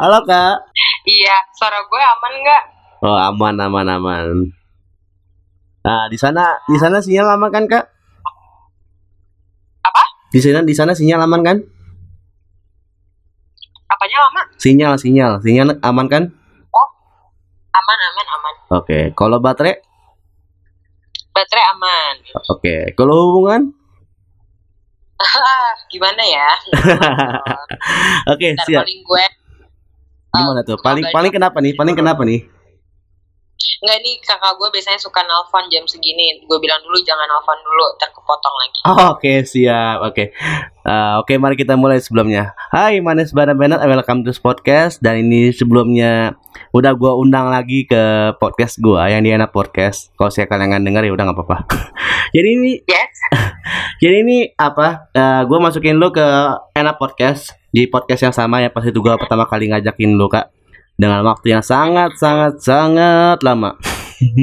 Halo kak. Iya, suara gue aman nggak? Oh aman aman aman. Nah di sana di sana sinyal aman kan kak? Apa? Di sana di sana sinyal aman kan? Apanya lama? Sinyal sinyal sinyal aman kan? Aman, aman, aman. Oke. Kalau baterai? Baterai aman. Oke. Kalau hubungan? Gimana ya? Oke Ntar siap. paling gue Gimana tuh? Paling Agak- paling kenapa nih? Paling kenapa nih? Nggak nih kakak gue biasanya suka nelfon jam segini. Gue bilang dulu jangan nelfon dulu, ntar kepotong lagi. Oh, Oke siap. Oke. Eh, Oke mari kita mulai sebelumnya. Hai Manis Bana Bennett, welcome to podcast. Dan ini sebelumnya udah gua undang lagi ke podcast gua yang di Enak Podcast. Kalau saya kalian nggak denger ya udah nggak apa-apa. Jadi ini Yes. Jadi ini apa? Eh gue masukin lu ke Enak Podcast di podcast yang sama ya pas itu gue pertama kali ngajakin lu kak dengan waktu yang sangat sangat sangat lama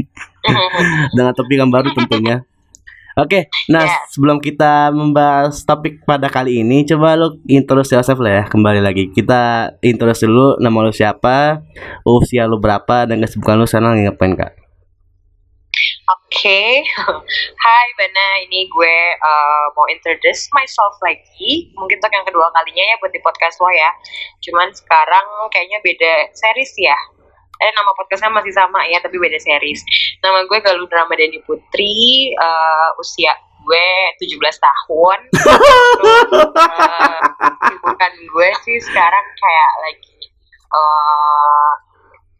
dengan topik yang baru tentunya. Oke, nah Ya. sebelum kita membahas topik pada kali ini, coba lu introduce yourself lah ya kembali lagi. Kita introduce dulu nama lu siapa, usia lu berapa, dan kesibukan lu sekarang ngapain kak? Oke, hai Bana, ini gue eh, mau introduce myself lagi. Mungkin untuk yang kedua kalinya ya buat di podcast lo ya. Cuman sekarang kayaknya beda series ya. Eh nama podcastnya masih sama ya, tapi beda series. Nama gue Galuh Ramadhani Putri, eh, usia gue 17 tahun. Eh, kesibukan gue sih sekarang kayak lagi eh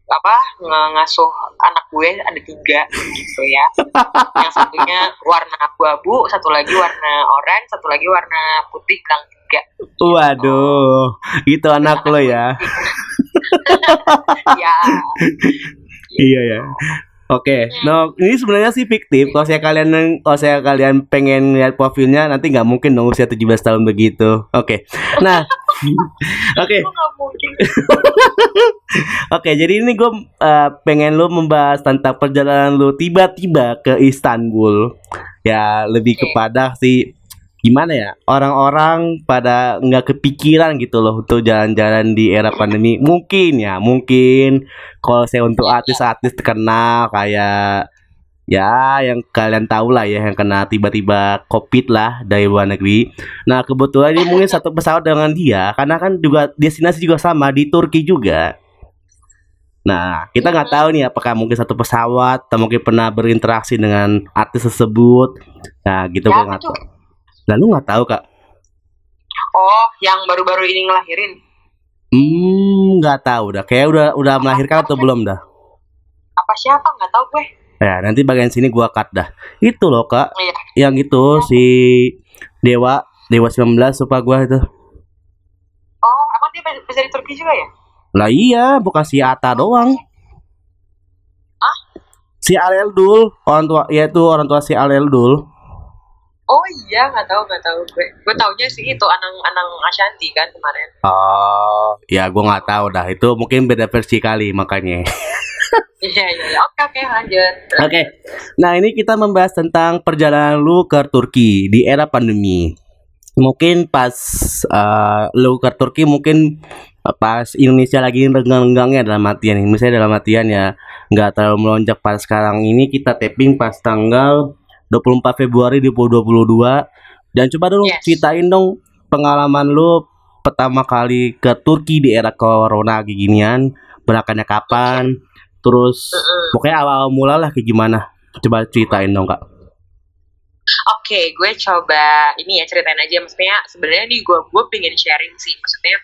apa ngasuh anak gue ada tiga gitu ya yang satunya warna abu-abu satu lagi warna oranye satu lagi warna putih bilang tiga Waduh, itu anak lo ya. ya Iya ya. Oke, no ini sebenarnya sih fiktif. Kalau saya kalian kalau saya kalian pengen lihat profilnya nanti nggak mungkin dong usia 17 tahun begitu. Oke. Nah, oke. Oke, jadi ini gue pengen lu membahas tentang perjalanan lu tiba-tiba ke Istanbul. Ya, lebih Oke. kepada sih gimana ya orang-orang pada nggak kepikiran gitu loh untuk jalan-jalan di era pandemi. Mungkin ya, mungkin kalau saya untuk artis-artis terkenal kayak ya yang kalian tahu lah ya yang kena tiba-tiba covid lah dari luar negeri. Nah kebetulan ini mungkin satu pesawat dengan dia karena kan juga destinasi juga sama di Turki juga. Nah, kita nggak tahu nih apakah mungkin satu pesawat atau mungkin pernah berinteraksi dengan artis tersebut. Nah, gitu ya gua nggak tahu. Lalu nggak tahu kak? oh yang baru-baru ini ngelahirin Hmm, nggak tahu dah. Kayak udah udah melahirkan atau belum dah? apa siapa nggak tahu gue Ya, nanti bagian sini gua cut dah. Itu loh kak, Iya. yang itu si Dewa Dewa 19 suka gua itu. oh emang dia bisa di Turki juga ya Lah iya, bukan si Ata doang. Ah? Si Alel Dul, orang tua, ya itu orang tua si Alel Dul. Oh iya nggak tahu nggak tahu gue gue taunya sih itu anang anang Ashanti kan kemarin Oh, ya gua nggak tahu dah. Itu mungkin beda versi kali makanya. iya iya iya. oke oke lanjut Oke. Nah, ini kita membahas tentang perjalanan lu ke Turki di era pandemi. Mungkin pas eh, lu ke Turki mungkin eh, pas Indonesia lagi renggang-renggangnya dalam artian ini. Misalnya dalam artian ya nggak terlalu melonjak pas sekarang ini kita tapping pas tanggal 24 Februari 2022 dan coba dong Yes. ceritain dong pengalaman lu pertama kali ke Turki di era corona kayak ginian berangkatnya kapan terus Mm-mm. pokoknya awal mula lah kayak gimana coba ceritain dong kak Oke, gue coba ini ya ceritain aja. Maksudnya sebenarnya nih gue gue pengen sharing sih. Maksudnya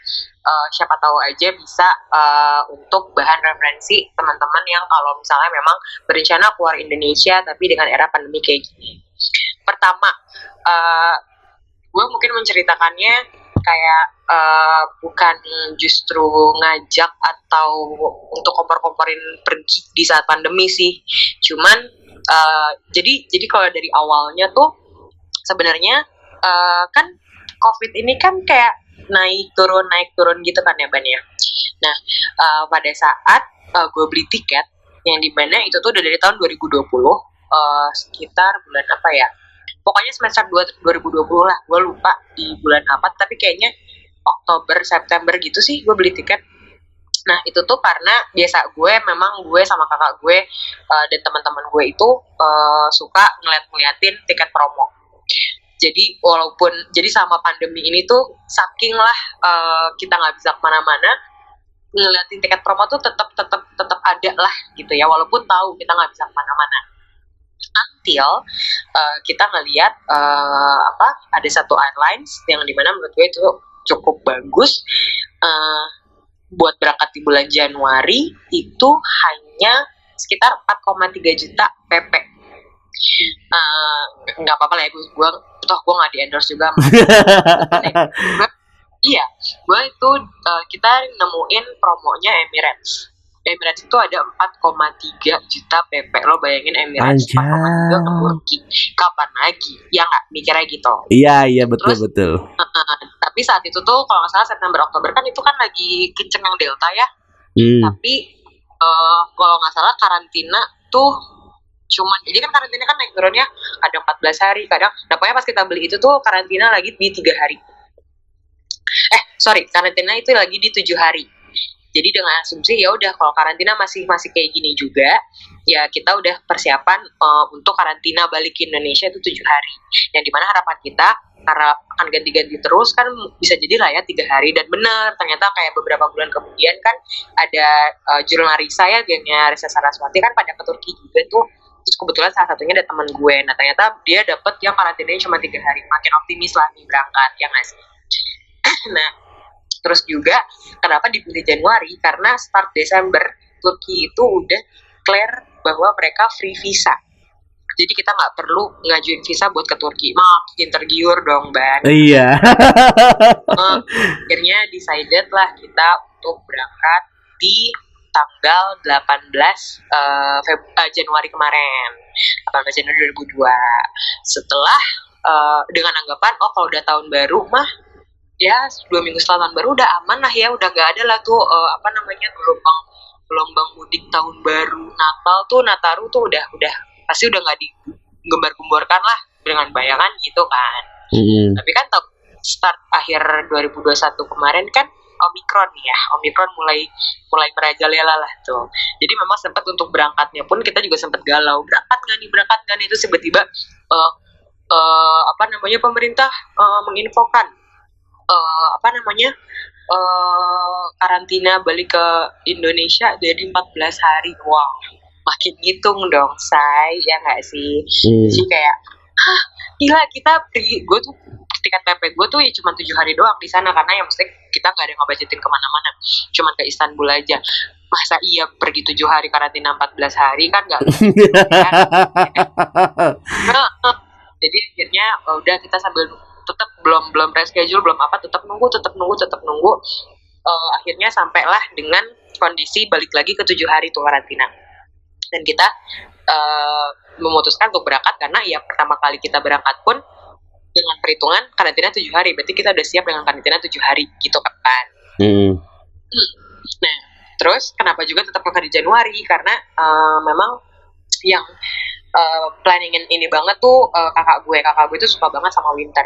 eh, siapa tahu aja bisa eh, untuk bahan referensi teman-teman yang kalau misalnya memang berencana keluar Indonesia tapi dengan era pandemi kayak gini. Pertama, eh, gue mungkin menceritakannya kayak eh, bukan justru ngajak atau untuk kompor-komporin pergi di saat pandemi sih. Cuman Uh, jadi jadi kalau dari awalnya tuh sebenarnya uh, kan covid ini kan kayak naik turun naik turun gitu kan ya ban ya nah uh, pada saat uh, gue beli tiket yang di mana itu tuh udah dari tahun 2020 uh, sekitar bulan apa ya pokoknya semester 2, 2020 lah gue lupa di bulan apa tapi kayaknya Oktober September gitu sih gue beli tiket Nah itu tuh karena biasa gue memang gue sama kakak gue uh, dan teman-teman gue itu uh, suka ngeliat-ngeliatin tiket promo. Jadi walaupun jadi sama pandemi ini tuh saking lah uh, kita nggak bisa ke mana-mana, ngeliatin tiket promo tuh tetap tetap tetap ada lah gitu ya walaupun tahu kita nggak bisa ke mana-mana. Until uh, kita ngeliat uh, apa ada satu airlines yang di mana menurut gue itu cukup bagus. Uh, buat berangkat di bulan Januari itu hanya sekitar 4,3 juta PP. Uh, nggak apa-apa lah ya gue, gue toh gue nggak di endorse juga. iya, gue itu uh, kita nemuin promonya Emirates. Emirates itu ada 4,3 juta PP lo bayangin Emirates 4,3 ke Turki kapan lagi ya nggak mikirnya gitu iya iya betul Terus, betul uh, tapi saat itu tuh kalau nggak salah September Oktober kan itu kan lagi kenceng yang Delta ya hmm. tapi uh, kalau nggak salah karantina tuh cuman jadi kan karantina kan naik turunnya ada 14 hari kadang nah pokoknya pas kita beli itu tuh karantina lagi di tiga hari. Eh sorry karantina itu lagi di tujuh hari. Jadi dengan asumsi ya udah kalau karantina masih masih kayak gini juga, ya kita udah persiapan uh, untuk karantina balik ke Indonesia itu tujuh hari. Yang di mana harapan kita karena akan ganti-ganti terus kan bisa jadi lah ya tiga hari. Dan benar ternyata kayak beberapa bulan kemudian kan ada uh, jurnal Risa ya gengnya Risa Saraswati kan pada ke Turki juga tuh terus kebetulan salah satunya ada teman gue nah ternyata dia dapet yang karantinanya cuma tiga hari makin optimis lah nih berangkat ya nggak sih nah Terus juga kenapa dipilih Januari? Karena start Desember Turki itu udah clear bahwa mereka free visa. Jadi kita nggak perlu ngajuin visa buat ke Turki. Makin tergiur dong, Ban. Iya. akhirnya decided lah kita untuk berangkat di tanggal 18 uh, Feb uh, Januari kemarin. 18 Januari 2002. Setelah uh, dengan anggapan oh kalau udah tahun baru mah ya dua minggu setelah tahun baru udah aman lah ya udah gak ada lah tuh uh, apa namanya gelombang gelombang mudik tahun baru Natal tuh Nataru tuh udah udah pasti udah nggak digembar-gemborkan lah dengan bayangan gitu kan mm-hmm. tapi kan start akhir 2021 kemarin kan Omikron ya. Omikron mulai mulai merajalela lah tuh. Jadi memang sempat untuk berangkatnya pun kita juga sempat galau. Berangkat nggak nih berangkat nggak nih? Itu tiba-tiba uh, uh, apa namanya pemerintah uh, menginfokan uh, apa namanya uh, karantina balik ke Indonesia jadi 14 hari. Wow makin ngitung dong say ya nggak sih? Hmm. jadi kayak Hah, gila kita pergi gue tuh tiket PP gue tuh ya cuma tujuh hari doang di sana karena yang mesti kita nggak ada ngebajetin ke mana-mana. Cuma ke Istanbul aja. Masa iya pergi tujuh hari karantina 14 hari kan nggak nah, jadi akhirnya oh, udah kita sambil tetap belum belum reschedule belum apa tetap nunggu tetap nunggu tetap nunggu. Uh, akhirnya sampailah dengan kondisi balik lagi ke tujuh hari tuh karantina. Dan kita uh, memutuskan untuk berangkat karena ya pertama kali kita berangkat pun dengan perhitungan karantina tujuh hari berarti kita udah siap dengan karantina tujuh hari gitu kan hmm. nah terus kenapa juga tetap ke di Januari karena uh, memang yang uh, planningin ini banget tuh uh, kakak gue kakak gue itu suka banget sama winter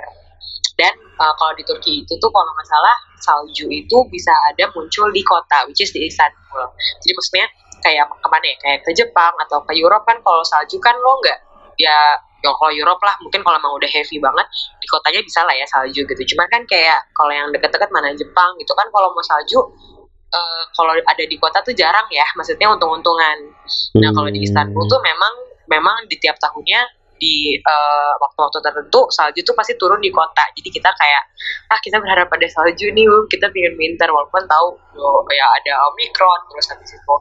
dan uh, kalau di Turki itu tuh kalau nggak salah salju itu bisa ada muncul di kota, which is di Istanbul. Jadi maksudnya kayak ke mana ya? Kayak ke Jepang atau ke Eropa kan kalau salju kan lo nggak ya ya kalau Eropa lah mungkin kalau emang udah heavy banget di kotanya bisa lah ya salju gitu. Cuman kan kayak kalau yang deket-deket mana Jepang gitu kan kalau mau salju uh, kalau ada di kota tuh jarang ya, maksudnya untung-untungan. Nah kalau di Istanbul tuh memang memang di tiap tahunnya di uh, waktu-waktu tertentu salju tuh pasti turun di kota. Jadi kita kayak ah kita berharap ada salju nih kita pingin winter walaupun tahu oh, ya ada omikron terus habis itu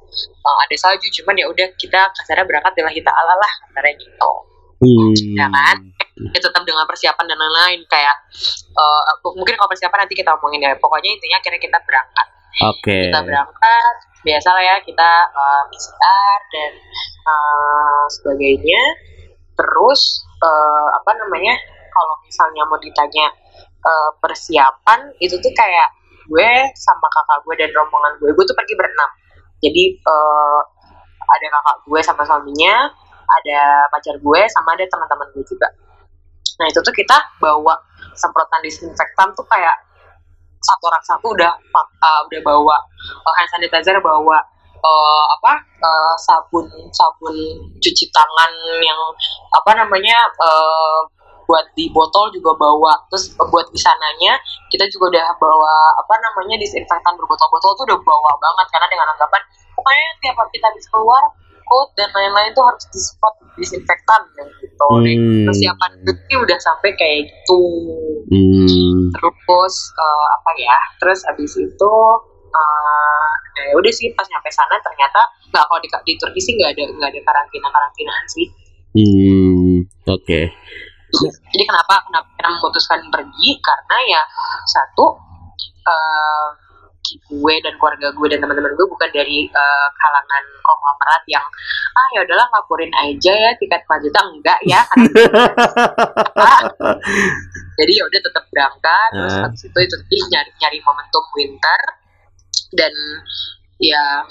uh, ada salju. Cuman ya udah kita kasarnya berangkat dengan kita ala lah kasarnya gitu hmm. ya kan? Kita tetap dengan persiapan dan lain-lain kayak uh, mungkin kalau persiapan nanti kita omongin ya. Pokoknya intinya kira kita berangkat. Okay. kita berangkat biasa lah ya kita uh, PCR dan uh, sebagainya. Terus uh, apa namanya kalau misalnya mau ditanya uh, persiapan itu tuh kayak gue sama kakak gue dan rombongan gue gue tuh pergi berenam. Jadi uh, ada kakak gue sama suaminya ada pacar gue sama ada teman-teman gue juga. Nah itu tuh kita bawa semprotan disinfektan tuh kayak satu orang satu udah uh, udah bawa uh, hand sanitizer bawa uh, apa uh, sabun sabun cuci tangan yang apa namanya uh, buat di botol juga bawa. Terus buat di sananya kita juga udah bawa apa namanya disinfektan berbotol-botol tuh udah bawa banget karena dengan anggapan pokoknya tiap kita habis keluar coat dan lain-lain tuh harus disemprot disinfektan gitu hmm. persiapan itu udah sampai kayak gitu hmm. terus uh, apa ya terus abis itu uh, ya udah sih pas nyampe sana ternyata nggak kalau di, di Turki sih nggak ada nggak ada karantina karantinaan sih hmm oke okay. jadi kenapa kenapa memutuskan pergi karena ya satu uh, gue dan keluarga gue dan teman-teman gue bukan dari uh, kalangan konglomerat yang ah ya udahlah laporin aja ya tiket 4 juta enggak ya jadi ya udah tetap berangkat terus uh. habis itu itu nyari nyari momentum winter dan ya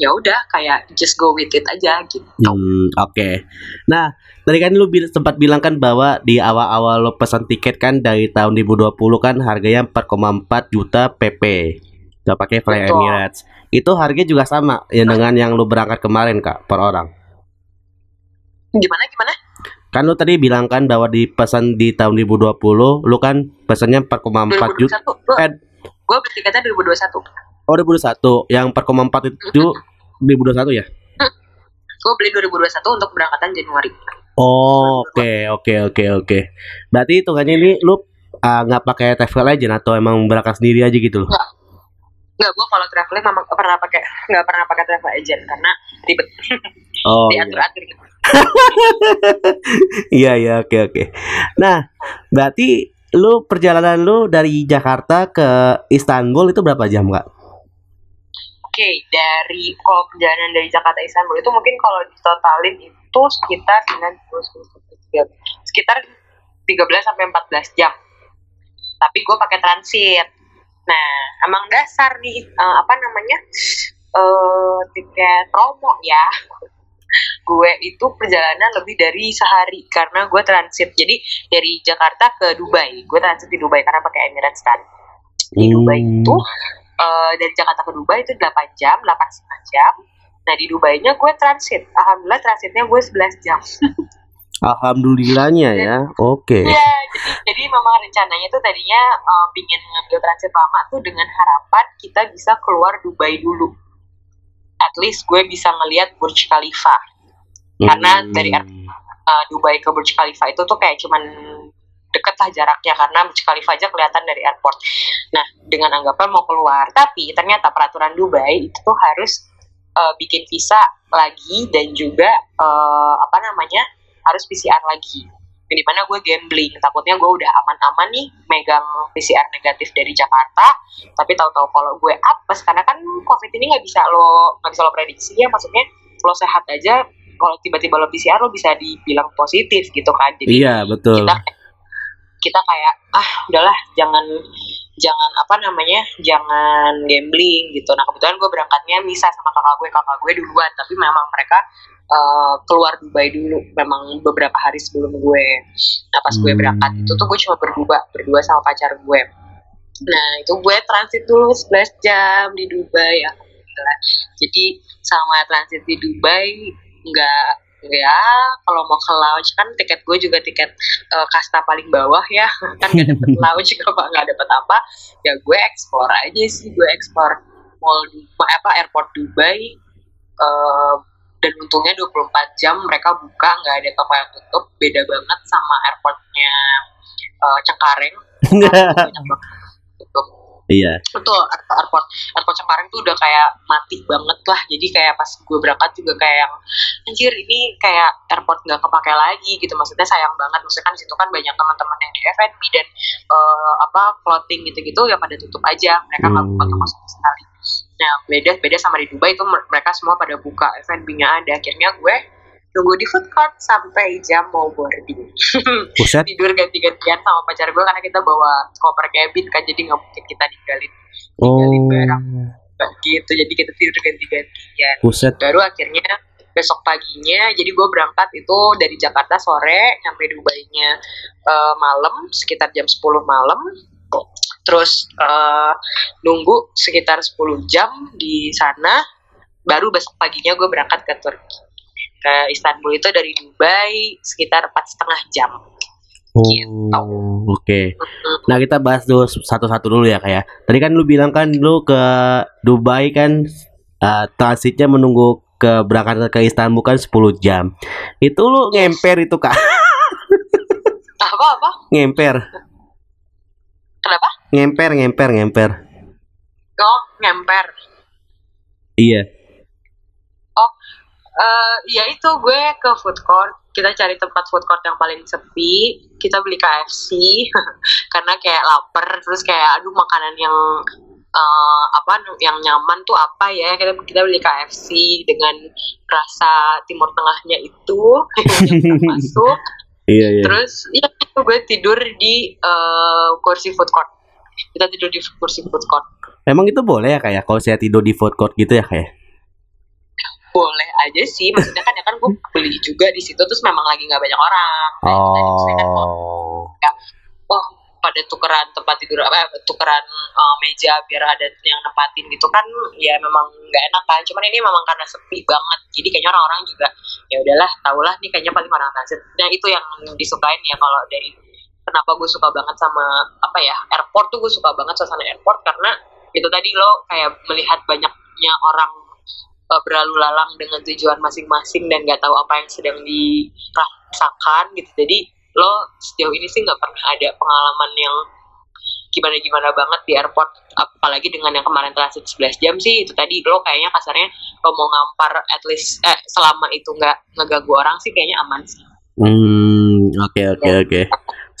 ya udah kayak just go with it aja gitu. Hmm, Oke. Okay. Nah, tadi kan lu bil sempat bilang kan bahwa di awal-awal lo pesan tiket kan dari tahun 2020 kan harganya 4,4 juta PP. Udah pakai Fly Betul. Emirates. Itu harganya juga sama ya dengan yang lu berangkat kemarin Kak per orang. Gimana gimana? Kan lu tadi bilang kan bahwa di pesan di tahun 2020 lu kan pesannya 4,4 juta. Eh, gue beli tiketnya 2021. Oh 2021 Yang 4,4 itu 2021 ya? Gue beli 2021 untuk keberangkatan Januari Oh oke oke oke oke. Berarti hitungannya ini lu ah, nggak uh, pakai travel agent atau emang berangkat sendiri aja gitu loh? Nggak, nggak gue kalau traveling memang pernah pakai nggak pernah pakai travel agent karena ribet. Oh. Diatur atur gitu. Iya iya oke oke. Nah berarti lu perjalanan lu dari Jakarta ke Istanbul itu berapa jam kak? okay, dari kalau perjalanan dari Jakarta Istanbul itu mungkin kalau ditotalin itu sekitar 9 sekitar 13 sampai 14 jam. Tapi gue pakai transit. Nah, emang dasar nih uh, apa namanya? Uh, tiket promo ya. gue itu perjalanan lebih dari sehari karena gue transit. Jadi dari Jakarta ke Dubai. Gue transit di Dubai karena pakai Emirates kan. Di Dubai itu uh, dari Jakarta ke Dubai itu 8 jam, 8 setengah jam. Nah di Dubai-nya gue transit. Alhamdulillah transitnya gue 11 jam. Alhamdulillahnya ya, oke. Okay. Ya, jadi, jadi memang rencananya tuh tadinya uh, pingin ngambil transit lama tuh dengan harapan kita bisa keluar Dubai dulu. At least gue bisa ngelihat Burj Khalifa. Karena hmm. dari uh, Dubai ke Burj Khalifa itu tuh kayak cuman deket lah jaraknya karena Burj Khalifa aja kelihatan dari airport. Nah, dengan anggapan mau keluar, tapi ternyata peraturan Dubai itu tuh harus uh, bikin visa lagi dan juga uh, apa namanya harus PCR lagi. Di mana gue gambling, takutnya gue udah aman-aman nih megang PCR negatif dari Jakarta, tapi tahu-tahu kalau gue apes karena kan COVID ini nggak bisa lo nggak bisa lo prediksi. Ya, maksudnya lo sehat aja kalau tiba-tiba lo PCR lo bisa dibilang positif gitu kan. Jadi iya betul. kita kita kayak ah udahlah jangan jangan apa namanya jangan gambling gitu. Nah kebetulan gue berangkatnya bisa sama kakak gue. Kakak gue duluan tapi memang mereka uh, keluar Dubai dulu memang beberapa hari sebelum gue nah pas gue berangkat itu tuh gue cuma berdua berdua sama pacar gue. Nah itu gue transit dulu 11 jam di Dubai ya jadi sama transit di Dubai nggak ya kalau mau ke lounge kan tiket gue juga tiket uh, kasta paling bawah ya. Kan gak dapet lounge kalau nggak dapet apa ya gue ekspor aja sih gue ekspor mall apa airport Dubai uh, dan untungnya 24 jam mereka buka nggak ada toko yang tutup beda banget sama airportnya uh, Cengkareng tutup Iya. Betul, airport airport Cengkareng tuh udah kayak mati banget lah. Jadi kayak pas gue berangkat juga kayak yang anjir ini kayak airport nggak kepake lagi gitu. Maksudnya sayang banget. Maksudnya kan situ kan banyak teman-teman yang di F&B dan uh, apa clothing gitu-gitu ya pada tutup aja. Mereka nggak hmm. buka sama sekali. Nah beda beda sama di Dubai itu mereka semua pada buka F&B-nya ada. Akhirnya gue tunggu di food court sampai jam mau boarding. Buset. Tidur ganti-gantian sama pacar gue karena kita bawa koper cabin kan jadi nggak mungkin kita ninggalin ninggalin oh. barang gitu jadi kita tidur ganti-gantian. Buset. Baru akhirnya besok paginya jadi gue berangkat itu dari Jakarta sore sampai Dubai nya uh, malam sekitar jam 10 malam terus uh, nunggu sekitar 10 jam di sana baru besok paginya gue berangkat ke Turki ke Istanbul itu dari Dubai sekitar empat setengah jam Oh, oke. Okay. Nah kita bahas dulu satu-satu dulu ya kayak. Ya. Tadi kan lu bilang kan lu ke Dubai kan uh, transitnya menunggu ke berangkat ke Istanbul kan 10 jam. Itu lu ngemper itu kak? Apa apa? Ngemper. Kenapa? Ngemper, ngemper, ngemper. Oh, ngemper. Iya. Oh, uh, ya itu gue ke food court. Kita cari tempat food court yang paling sepi. Kita beli KFC karena kayak lapar. Terus kayak aduh makanan yang uh, apa yang nyaman tuh apa ya kita kita beli KFC dengan rasa Timur Tengahnya itu yang masuk Iya, iya. Terus ya gue tidur di uh, kursi food court. Kita tidur di kursi food court. Emang itu boleh ya kayak ya? kalau saya tidur di food court gitu ya kayak? Ya? Boleh aja sih, maksudnya kan ya kan gue beli juga di situ terus memang lagi nggak banyak orang. Oh. Kan, ya, wah pada tukeran tempat tidur apa tukeran uh, meja biar ada yang nempatin gitu kan ya memang nggak enak kan. Cuman ini memang karena sepi banget. Jadi kayaknya orang-orang juga ya udahlah tahulah nih kayaknya paling orang transit nah itu yang disukain ya kalau dari kenapa gue suka banget sama apa ya airport tuh gue suka banget suasana airport karena itu tadi lo kayak melihat banyaknya orang uh, berlalu lalang dengan tujuan masing-masing dan nggak tahu apa yang sedang dirasakan gitu. Jadi lo sejauh ini sih nggak pernah ada pengalaman yang gimana gimana banget di airport apalagi dengan yang kemarin transit 11 jam sih itu tadi. Lo kayaknya kasarnya lo mau ngampar at least eh selama itu nggak ngeganggu orang sih kayaknya aman sih. Hmm oke okay, oke okay, ya. oke. Okay.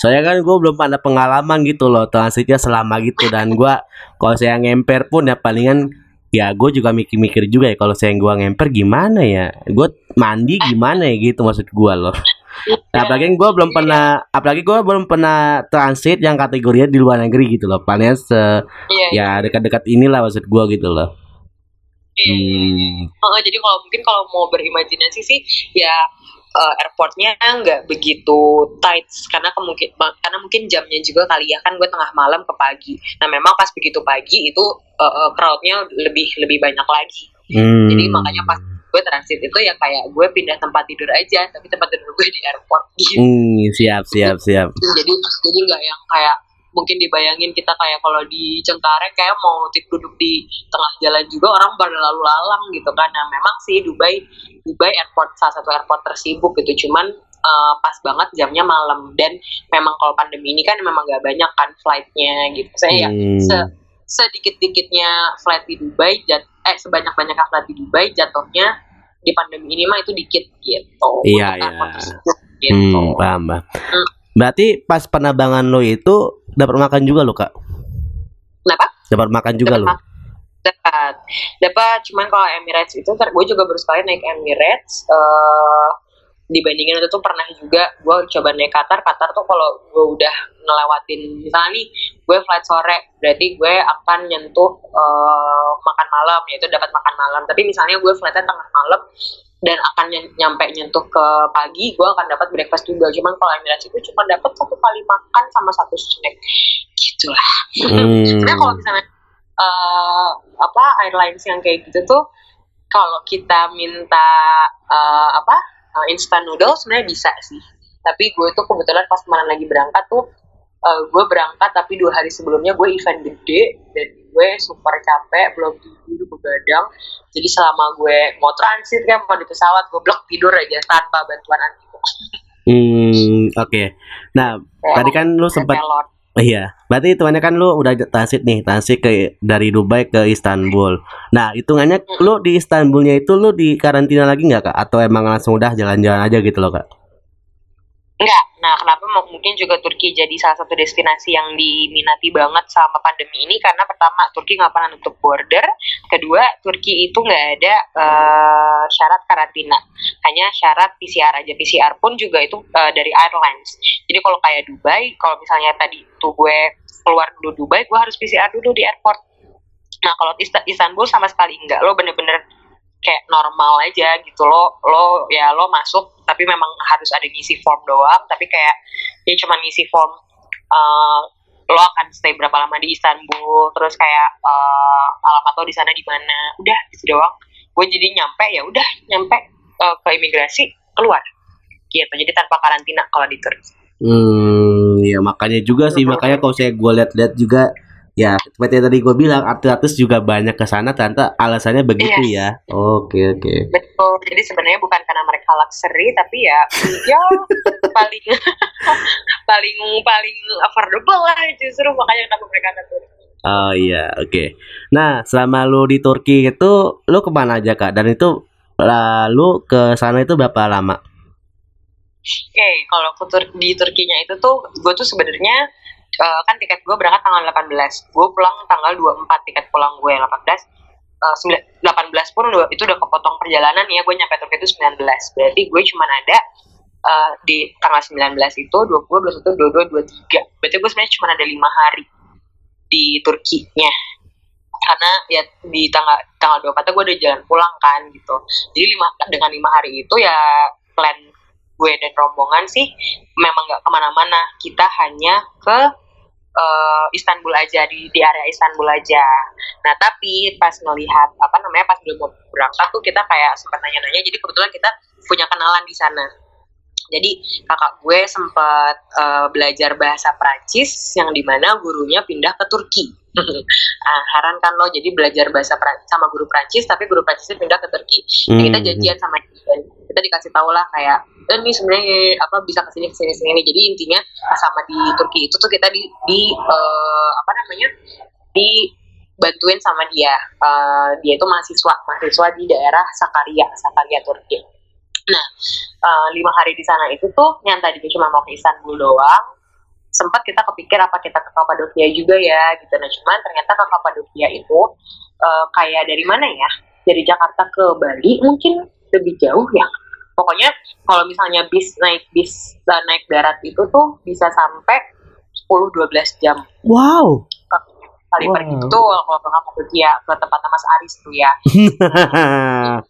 saya kan gue belum ada pengalaman gitu loh transitnya selama gitu. Dan gue kalau saya ngemper pun ya palingan ya gue juga mikir-mikir juga ya kalau saya gue ngemper gimana ya? Gue mandi gimana ya gitu maksud gue loh Nah, apalagi gue belum pernah, apalagi gue belum pernah transit yang kategorinya di luar negeri gitu loh. Paling se, iya, ya iya. dekat-dekat inilah maksud gue gitu loh. Iya. Hmm. Oh, jadi kalau mungkin kalau mau berimajinasi sih ya uh, airportnya nggak begitu tight karena kemungkin karena mungkin jamnya juga kali ya kan gue tengah malam ke pagi. Nah memang pas begitu pagi itu uh, crowdnya lebih lebih banyak lagi. Hmm. Jadi makanya pas gue transit itu ya kayak gue pindah tempat tidur aja tapi tempat tidur gue di airport. Gitu hmm, siap siap siap. Jadi jadi nggak yang kayak mungkin dibayangin kita kayak kalau di Cengkareng kayak mau tidur duduk di tengah jalan juga orang pada lalu lalang gitu kan. Nah memang sih Dubai Dubai airport salah satu airport tersibuk gitu. Cuman uh, pas banget jamnya malam. Dan memang kalau pandemi ini kan memang gak banyak kan flightnya gitu. Saya ya hmm. ya se sedikit dikitnya flight di Dubai jat eh sebanyak banyaknya flight di Dubai jatuhnya di pandemi ini mah itu dikit gitu. Iya iya. Gitu. Hmm, paham paham. Hmm. Berarti pas penerbangan lo itu dapat makan juga lo kak? Kenapa? Dapat makan juga lo? Dapat, dapat. Cuman kalau Emirates itu, gue juga baru sekali naik Emirates. Uh, dibandingin itu tuh pernah juga gue coba naik Qatar. Qatar tuh kalau gue udah ngelewatin misalnya nih gue flight sore berarti gue akan nyentuh uh, makan malam yaitu dapat makan malam. Tapi misalnya gue flightnya tengah malam dan akan nyampe nyentuh ke pagi gue akan dapat breakfast juga. Cuman kalau Emirates itu cuma dapat satu kali makan sama satu snack. Gitulah. Hmm. sebenarnya kalau misalnya uh, apa airlines yang kayak gitu tuh kalau kita minta uh, apa uh, instant noodle sebenarnya bisa sih tapi gue tuh kebetulan pas kemarin lagi berangkat tuh uh, gue berangkat tapi dua hari sebelumnya gue event gede dan gue super capek belum tidur begadang jadi selama gue mau transit kan mau di pesawat gue blok tidur aja tanpa bantuan anti Hmm, oke. Okay. Nah, Kayak tadi kan lu sempat Iya, berarti hitungannya kan lu udah transit nih, transit ke dari Dubai ke Istanbul. Nah, hitungannya hmm. lu di Istanbulnya itu lu di karantina lagi nggak kak? Atau emang langsung udah jalan-jalan aja gitu loh kak? Enggak. Nah, kenapa mungkin juga Turki jadi salah satu destinasi yang diminati banget sama pandemi ini? Karena pertama, Turki nggak pernah nutup border. Kedua, Turki itu nggak ada uh, syarat karantina. Hanya syarat PCR aja. PCR pun juga itu uh, dari airlines. Jadi kalau kayak Dubai, kalau misalnya tadi tuh gue keluar dulu Dubai, gue harus PCR dulu di airport. Nah, kalau Istanbul sama sekali enggak. Lo bener-bener kayak normal aja gitu. Lo lo ya lo masuk tapi memang harus ada ngisi form doang. Tapi kayak ya cuma ngisi form uh, lo akan stay berapa lama di Istanbul terus kayak uh, alamat lo di sana di mana. Udah gitu doang. Gue jadi nyampe ya udah nyampe uh, ke imigrasi keluar. Gitu jadi tanpa karantina kalau di Turki. Hmm ya makanya juga sih. Makanya kalau saya gue lihat-lihat juga ya seperti yang tadi gue bilang artis-artis juga banyak ke sana ternyata alasannya begitu yes. ya oke oke betul jadi sebenarnya bukan karena mereka luxury tapi ya ya paling paling paling affordable lah justru makanya kenapa mereka ke Turki Oh iya, oke. Okay. Nah, selama lu di Turki itu, lu ke mana aja kak? Dan itu lalu ke sana itu berapa lama? Oke, okay, kalau tur di Turkinya itu tuh, gue tuh sebenarnya uh, kan tiket gue berangkat tanggal 18 gue pulang tanggal 24 tiket pulang gue 18 uh, 18 pun itu udah kepotong perjalanan ya gue nyampe Turki itu 19 berarti gue cuma ada uh, di tanggal 19 itu 20, 21, 22, 23 berarti gue sebenarnya cuma ada lima hari di Turkinya. Karena ya di tanggal tanggal 24 gue udah jalan pulang kan gitu. Jadi lima dengan lima hari itu ya plan gue dan rombongan sih memang nggak ke mana-mana. Kita hanya ke uh, Istanbul aja di di area Istanbul aja. Nah tapi pas ngelihat apa namanya pas belum mau berangkat tuh kita kayak sempat nanya-nanya. Jadi kebetulan kita punya kenalan di sana. Jadi kakak gue sempat uh, belajar bahasa Prancis yang di mana gurunya pindah ke Turki. ah, heran kan lo jadi belajar bahasa Prancis sama guru Prancis tapi guru Prancisnya pindah ke Turki. Hmm. Nah, kita janjian sama dia. Kita dikasih tahu lah kayak eh, ini sebenarnya apa bisa ke sini ke sini sini. Jadi intinya sama di Turki itu tuh kita di di uh, apa namanya di bantuin sama dia. Uh, dia itu mahasiswa mahasiswa di daerah Sakarya Sakarya Turki. Nah uh, lima hari di sana itu tuh yang tadinya cuma mau ke Istanbul doang sempat kita kepikir apa kita ke Kapadokia juga ya gitu nah cuman ternyata ke Kapadokia itu uh, kayak dari mana ya dari Jakarta ke Bali mungkin lebih jauh ya. Pokoknya kalau misalnya bis naik bis dan naik darat itu tuh bisa sampai 10-12 jam. Wow. Kali wow. pergi itu kalau ke Kapadokia ke tempatnya Mas Aris tuh ya.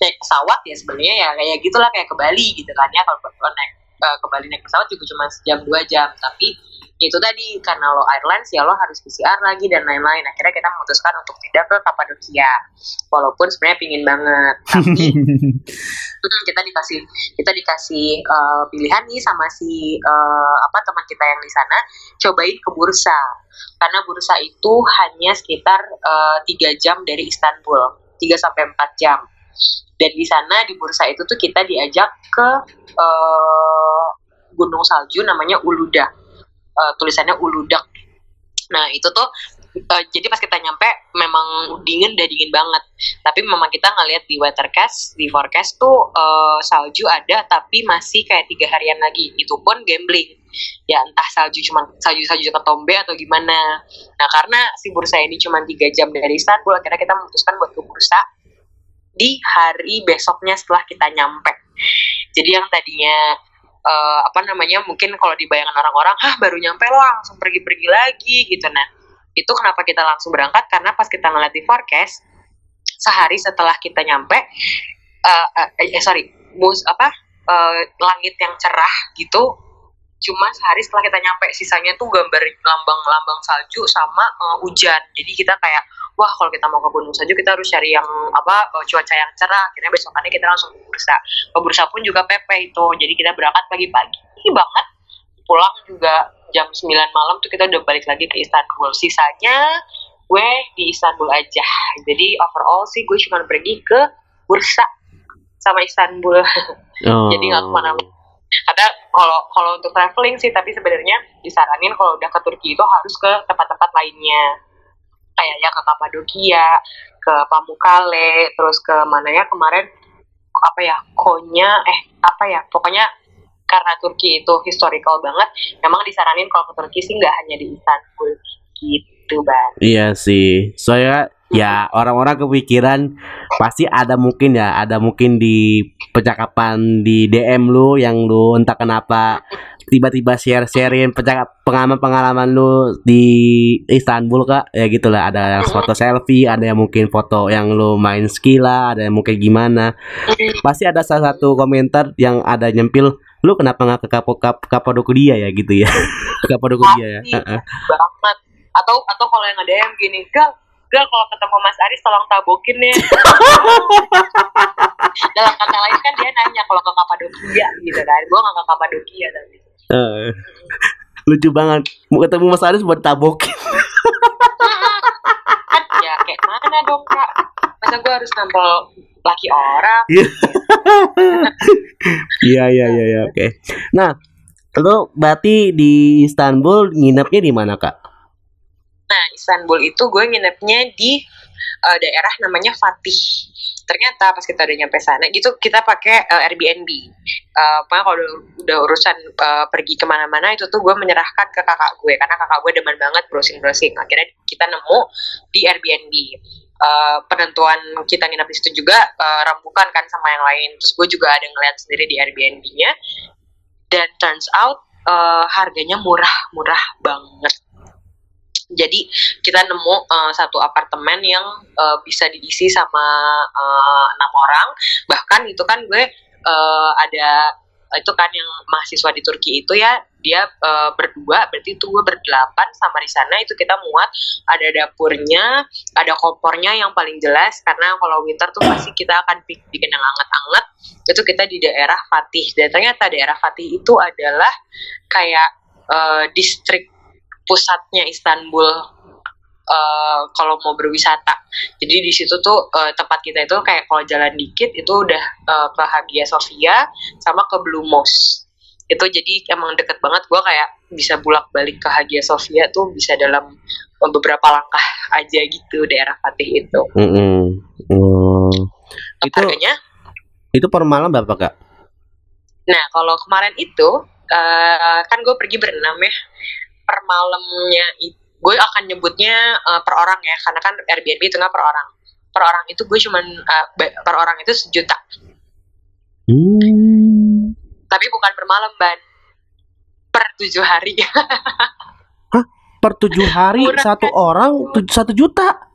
Naik pesawat ya sebenarnya ya kayak gitulah kayak ke Bali gitu kan ya. Kalau naik uh, ke Bali naik pesawat juga cuma sejam dua jam. Tapi itu tadi karena lo airlines ya lo harus PCR lagi dan lain-lain. Akhirnya kita memutuskan untuk tidak ke Kapadokia walaupun sebenarnya pingin banget tapi kita dikasih kita dikasih uh, pilihan nih sama si uh, apa teman kita yang di sana cobain ke bursa. Karena bursa itu hanya sekitar tiga uh, jam dari Istanbul 3 sampai empat jam. Dan di sana di bursa itu tuh kita diajak ke uh, gunung salju namanya Uluda uh, tulisannya Uludak. Nah itu tuh uh, jadi pas kita nyampe memang dingin udah dingin banget. Tapi memang kita ngeliat di weathercast di forecast tuh uh, salju ada tapi masih kayak tiga harian lagi. Itu pun gambling. Ya entah salju cuma salju salju ketombe atau gimana. Nah karena si bursa ini cuma tiga jam dari Istanbul akhirnya kita memutuskan buat ke bursa di hari besoknya setelah kita nyampe. Jadi yang tadinya uh, apa namanya mungkin kalau di bayangan orang-orang, ah baru nyampe lo langsung pergi-pergi lagi gitu nah. Itu kenapa kita langsung berangkat karena pas kita ngeliat di forecast sehari setelah kita nyampe uh, uh, eh sorry mus apa uh, langit yang cerah gitu cuma sehari setelah kita nyampe sisanya tuh gambar lambang-lambang salju sama uh, hujan jadi kita kayak wah kalau kita mau ke gunung salju kita harus cari yang apa uh, cuaca yang cerah. Akhirnya besokannya kita langsung ke bursa. Ke bursa pun juga pepe itu. Jadi kita berangkat pagi-pagi banget. Pulang juga jam 9 malam tuh kita udah balik lagi ke Istanbul. Sisanya gue di Istanbul aja. Jadi overall sih gue cuma pergi ke bursa sama Istanbul. Oh. jadi nggak ke mana-mana. Karena kalau kalau untuk traveling sih tapi sebenarnya disaranin kalau udah ke Turki itu harus ke tempat-tempat lainnya kayak ya ke Kapadokia ke Pamukkale terus ke mana ya kemarin apa ya Konya eh apa ya pokoknya karena Turki itu historical banget memang disaranin kalau ke Turki sih nggak hanya di Istanbul gitu bang. Iya sih saya ya orang-orang kepikiran pasti ada mungkin ya ada mungkin di percakapan di DM lu yang lu entah kenapa tiba-tiba share-sharein pengalaman-pengalaman lu di Istanbul kak. Ya gitulah ada foto selfie ada yang mungkin foto yang lu main skila ada yang mungkin gimana. Pasti ada salah satu komentar yang ada nyempil lu kenapa nggak ke Kapo Kap Kapadokia ya? Gitu ya? Kapadokia ya. Banget. Atau atau kalau yang ada yang gini gal gal kalau ketemu Mas Aris tolong tabokin ya dalam kata lain kan dia nanya kalau ke Kapadokia gitu kan. Gue nggak ke Kapadokia tapi Eh, lucu banget. Mau ketemu Mas Aris buat tabokin. kan ya kayak mana dong kak masa gue harus nampol laki orang Iya iya iya iya oke. Nah, lu berarti di Istanbul nginepnya di mana kak? Nah, Istanbul itu gue nginepnya di eh, daerah namanya Fatih. Ternyata pas kita udah nyampe sana, gitu kita pakai eh, Airbnb. Pokoknya kalau udah, udah urusan eh, pergi ke mana-mana itu tuh gue menyerahkan ke kakak gue karena kakak gue demen banget browsing-browsing. Akhirnya kita nemu di Airbnb. Eh, penentuan kita nginep di situ juga eh, rembukan kan sama yang lain. Terus gue juga ada ngeliat sendiri di Airbnb-nya. Dan turns out eh, harganya murah-murah banget jadi kita nemu uh, satu apartemen yang uh, bisa diisi sama uh, enam orang. Bahkan itu kan gue uh, ada itu kan yang mahasiswa di Turki itu ya dia uh, berdua berarti itu gue berdelapan sama di sana itu kita muat ada dapurnya ada kompornya yang paling jelas karena kalau winter tuh pasti kita akan bi- bikin yang anget-anget. Itu kita di daerah Fatih. Dan ternyata daerah Fatih itu adalah kayak uh, distrik pusatnya Istanbul eh, kalau mau berwisata. Jadi di situ tuh eh, tempat kita itu kayak kalau jalan dikit itu udah eh, ke Hagia Sophia sama ke Blue Mosque. Itu jadi emang deket banget gue kayak bisa bulak-balik ke Hagia Sophia tuh bisa dalam beberapa langkah aja gitu daerah Fatih itu. Mm-mm. Oh. Itu Harganya itu per malam berapa kak? Nah, kalau kemarin itu eh, kan gue pergi berenam ya. Per malamnya i- gue akan nyebutnya eh, per orang ya, karena kan Airbnb itu nggak per orang. Per orang itu gue cuman eh, ba- per orang itu sejuta. Hmm. Tapi bukan per malam ban. Per tujuh hari. Per tujuh hari Murah satu kan? orang tu- satu juta.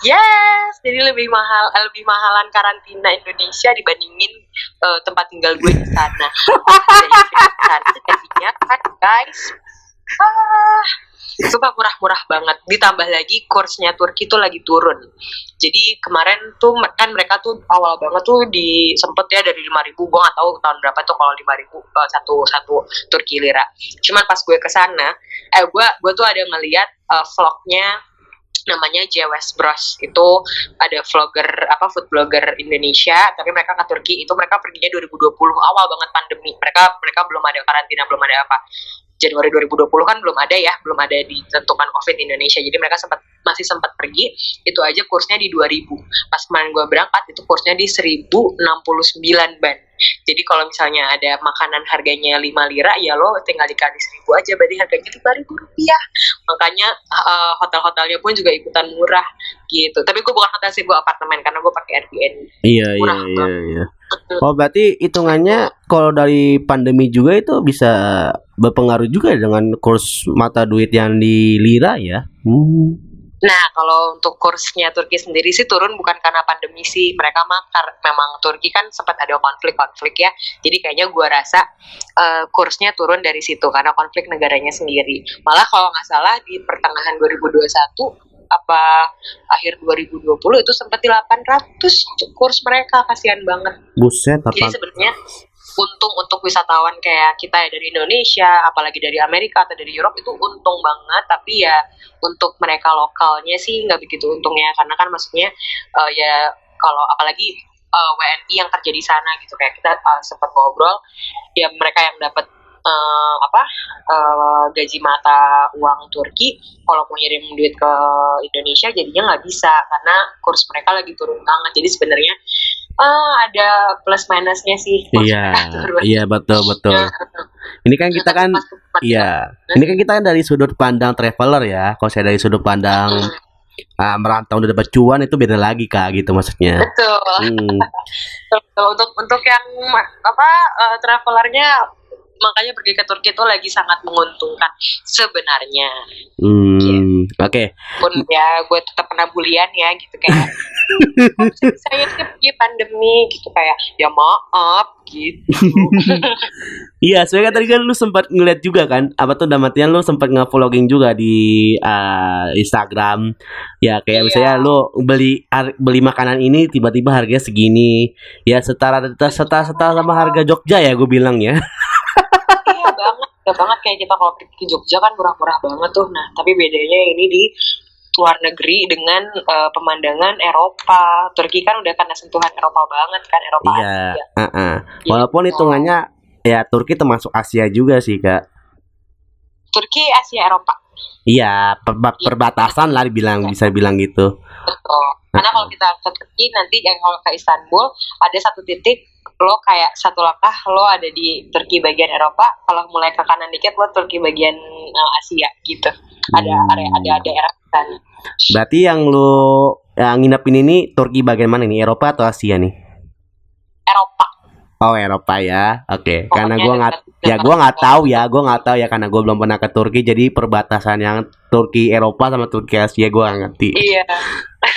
yes, jadi lebih mahal, eh, lebih mahalan karantina Indonesia dibandingin eh, tempat tinggal gue di sana. Jadi di sana jadinya kan guys. Ah, Sumpah murah-murah banget. Ditambah lagi kursnya Turki tuh lagi turun. Jadi kemarin tuh kan mereka tuh awal banget tuh di sempet ya dari 5000 gue nggak tahu tahun berapa tuh kalau 5000 eh, satu satu Turki lira. Cuman pas gue ke sana, eh gue gue tuh ada ngeliat eh, vlognya namanya JWS Bros itu ada vlogger apa food blogger Indonesia tapi mereka ke Turki itu mereka perginya 2020 awal banget pandemi mereka mereka belum ada karantina belum ada apa Januari 2020 kan belum ada ya belum ada ditentukan COVID di Indonesia. Jadi mereka sempat masih sempat pergi itu aja kursnya di 2000 pas kemarin gue berangkat itu kursnya di 1069 ban. Jadi kalau misalnya ada makanan harganya 5 lira ya lo tinggal dikali 1000 aja. Berarti harganya 5000 rupiah. Makanya eh, hotel-hotelnya pun juga ikutan murah gitu. Tapi gue bukan hotel sih gue apartemen karena gue pakai Airbnb. Iya iya Murah iya iya. Oh berarti hitungannya kalau dari pandemi juga itu bisa berpengaruh juga dengan kurs mata duit yang di lira ya. Hmm. Nah, kalau untuk kursnya Turki sendiri sih turun bukan karena pandemi sih. Mereka mah kar- memang Turki kan sempat ada konflik-konflik ya. Jadi kayaknya gua rasa eh, kursnya turun dari situ karena konflik negaranya sendiri. Malah kalau nggak salah di pertengahan 2021 apa akhir 2020 itu sempat di 800 kurs mereka kasihan banget. Buset Jadi apa? sebenarnya untung untuk wisatawan kayak kita ya dari Indonesia, apalagi dari Amerika atau dari Eropa itu untung banget. Tapi ya untuk mereka lokalnya sih nggak begitu untungnya karena kan maksudnya eh, ya kalau apalagi eh, WNI yang kerja di sana gitu kayak kita eh, sempat ngobrol, ya mereka yang dapat eh, apa eh, gaji mata uang Turki kalau mau ngirim duit ke Indonesia jadinya nggak bisa karena kurs mereka lagi turun banget. Jadi sebenarnya ah ada plus minusnya sih. Iya iya betul betul. Ini kan kita kan iya. Ini kan kita kan dari sudut pandang traveler ya. Kalau saya dari sudut pandang Hmm, ah, merantau udah dapat cuan itu beda lagi kak gitu maksudnya. betul. Hmm. Untuk untuk yang apa eh, travelernya makanya pergi ke Turki itu lagi sangat menguntungkan sebenarnya Hmm, oke. pun ya gue tetap pernah bulian ya gitu kayak saya pergi pandemi gitu kayak ya maaf gitu Iya, sebenarnya tadi kan lu sempat ngeliat juga kan, apa tuh dalam artian lu sempat nge-vlogging juga di eh, Instagram. Ya kayak Iya. misalnya lu beli beli makanan ini tiba-tiba harganya segini. Ya setara setara setara sama harga Jogja ya gue bilang ya. iya banget ya kayak kita kalau pergi ke Jogja kan murah-murah banget tuh nah tapi bedanya ini di luar negeri dengan eh, pemandangan Eropa Turki kan udah kena sentuhan Eropa banget kan Eropa Iya. Asia. Heeh. Walaupun hitungannya ya Turki termasuk Asia juga sih, Kak. Turki Asia Eropa Iya, perba- perbatasan lah dibilang bisa bilang gitu. betul karena kalau kita ke Turki nanti yang kalau ke Istanbul ada satu titik lo kayak satu langkah lo ada di Turki bagian Eropa kalau mulai ke kanan dikit lo Turki bagian eh, Asia gitu ada Hmm. area ada daerah sana Berarti yang lu yang nginepin ini Turki bagian mana nih? Eropa atau Asia nih? Eropa Oh Eropa ya, oke. Karena Pokoknya gua nggak, ya gua nggak tahu ya, gua nggak tahu ya karena gua belum pernah ke Turki. Jadi perbatasan yang Turki Eropa sama Turki Asia gua nggak ngerti. Iya.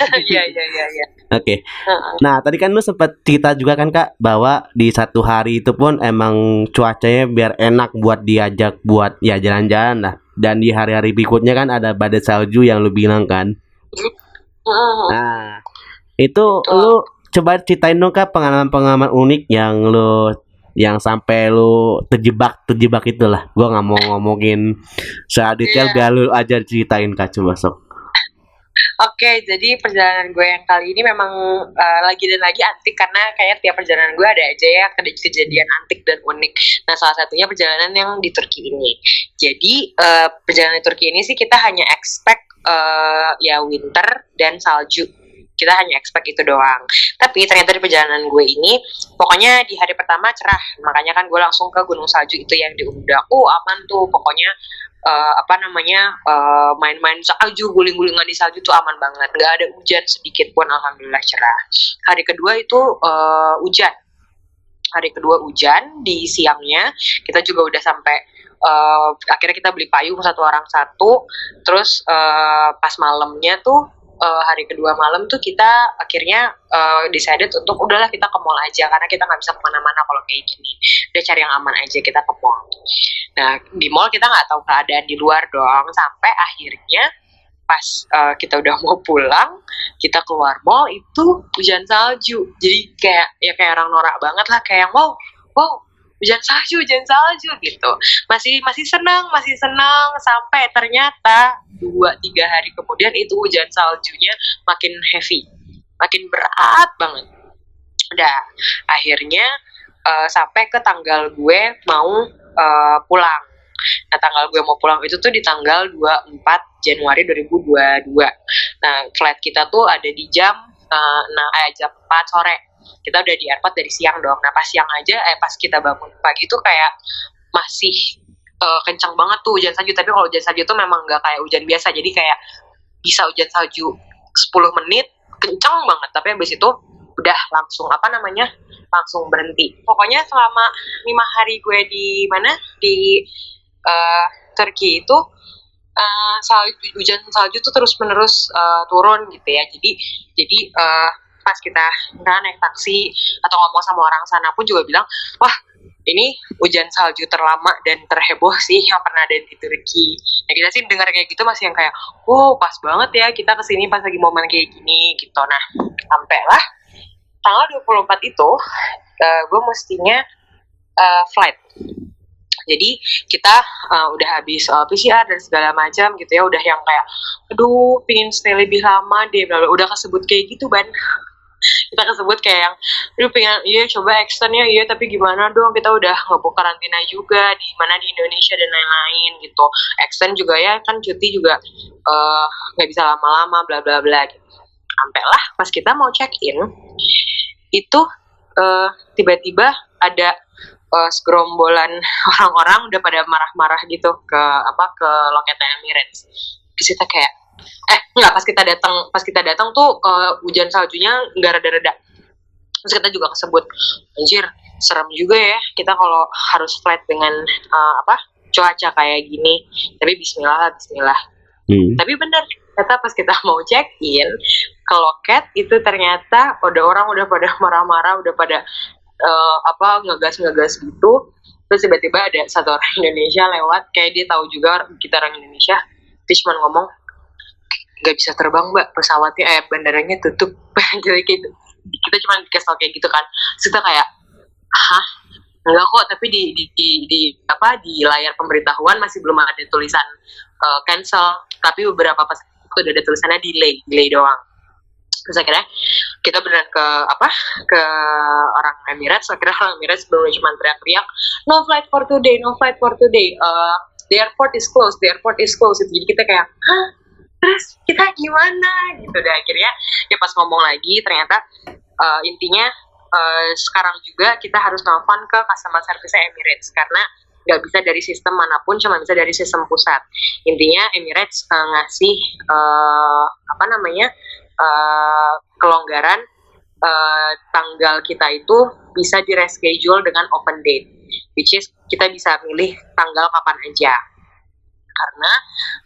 Iya, iya, iya, Oke. Heeh. Nah tadi kan lu sempat cerita juga kan kak bahwa di satu hari itu pun emang cuacanya biar enak buat diajak buat ya jalan-jalan lah. Dan di hari-hari berikutnya kan ada badai salju yang lu bilang kan. Nah, itu Betul. lu coba ceritain dong kak pengalaman-pengalaman unik yang lu yang sampai lu terjebak terjebak itulah. Gua nggak mau ngomongin secara detail Iya. biar lu aja ceritain kak coba sok. Oke, jadi perjalanan gue yang kali ini memang uh, lagi dan lagi antik karena kayak tiap perjalanan gue ada aja ya ke- kejadian antik dan unik. Nah, salah satunya perjalanan yang di Turki ini. Jadi uh, perjalanan di Turki ini sih kita hanya expect uh, ya winter dan salju. Kita hanya expect itu doang. Tapi ternyata di perjalanan gue ini, pokoknya di hari pertama cerah. Makanya kan gue langsung ke Gunung Salju itu yang diundang. Oh aman tuh, pokoknya eh, apa namanya eh, main-main salju, guling-gulingan di salju tuh aman banget. Nggak ada hujan sedikit pun, alhamdulillah cerah. Hari kedua itu eh, hujan. Hari kedua hujan di siangnya kita juga udah sampai eh, akhirnya kita beli payung satu orang satu. Terus eh, pas malamnya tuh eh, hari kedua malam tuh kita akhirnya eh, decided untuk udahlah kita ke mall aja karena kita nggak bisa ke mana-mana kalau kayak gini. Udah cari yang aman aja kita ke mall. Nah di mall kita nggak tahu keadaan di luar dong sampai akhirnya pas eh, kita udah mau pulang kita keluar mall itu hujan salju. Jadi kayak ya kayak orang norak banget lah kayak wow wow hujan salju hujan salju gitu. Masih masih senang masih senang sampai ternyata dua tiga hari kemudian itu hujan saljunya makin heavy makin berat banget. Udah akhirnya eh, sampai ke tanggal gue mau eh, pulang. Nah tanggal gue mau pulang itu tuh di tanggal 24 Januari 2022 nah flight kita tuh ada di jam eh, nah eh, jam 4 sore kita udah di airport dari siang dong. Nah pas siang aja eh pas kita bangun pagi tuh kayak masih eh, kencang banget tuh hujan salju. Tapi kalau hujan salju tuh memang nggak kayak hujan biasa. Jadi kayak bisa hujan salju 10 menit kencang banget. Tapi habis itu udah langsung apa namanya langsung berhenti. Pokoknya selama lima hari gue di mana? Di eh, Turki itu eh, salju hujan salju tuh terus menerus turun gitu ya. Jadi jadi eh, pas kita nah, naik taksi atau ngomong sama orang sana pun juga bilang wah ini hujan salju terlama dan terheboh sih yang pernah ada di Turki. Nah kita sih dengar kayak gitu masih yang kayak, oh pas banget ya kita ke sini pas lagi momen kayak gini gitu. Nah sampailah tanggal 24 itu uh, gue mestinya uh, flight. Jadi kita uh, udah habis uh, PCR dan segala macam gitu ya, udah yang kayak, aduh pingin stay lebih lama deh, udah kesebut kayak gitu ban kita kesebut kayak yang lu pengen iya coba extend ya iya tapi gimana dong? Kita udah ngebuk karantina juga di mana di Indonesia dan lain-lain gitu. Extend juga ya kan cuti juga eh, nggak bisa lama-lama bla bla bla gitu. sampai lah pas kita mau check in itu eh, tiba-tiba ada eh, segerombolan orang-orang udah pada marah-marah gitu ke apa ke loketnya Emirates. Terus kita kayak eh nggak pas kita datang pas kita datang tuh eh, hujan saljunya nggak reda-reda terus kita juga kesebut anjir serem juga ya kita kalau harus flight dengan uh, apa cuaca kayak gini. Tapi Bismillah lah Bismillah. Hmm. tapi bener ternyata pas kita mau check in ke loket itu ternyata udah orang udah pada marah-marah udah pada uh, apa ngegas-ngegas gitu. Terus tiba-tiba ada satu orang Indonesia lewat kayak dia tahu juga kita orang Indonesia. Cuma ngomong nggak bisa terbang mbak. Pesawatnya eh bandaranya tutup. Jadi gitu. Kita cuma dikasih tau kayak gitu kan. Terus kita kayak hah? Enggak kok tapi di, di, di, di apa di layar pemberitahuan masih belum ada tulisan uh, cancel. Tapi beberapa pas udah ada tulisannya delay delay doang. Terus akhirnya kita beneran ke apa ke orang Emirates. Akhirnya orang Emirates baru cuma teriak-teriak no flight for today no flight for today. Uh, the airport is closed the airport is closed. Jadi kita kayak terus kita gimana? Gitu. Deh akhirnya ya pas ngomong lagi ternyata uh, intinya uh, sekarang juga kita harus nelfon ke customer service Emirates. Karena nggak bisa dari sistem mana pun cuma bisa dari sistem pusat. Intinya Emirates uh, ngasih uh, apa namanya uh, kelonggaran uh, tanggal kita itu bisa di reschedule dengan open date. Which is kita bisa milih tanggal kapan aja karena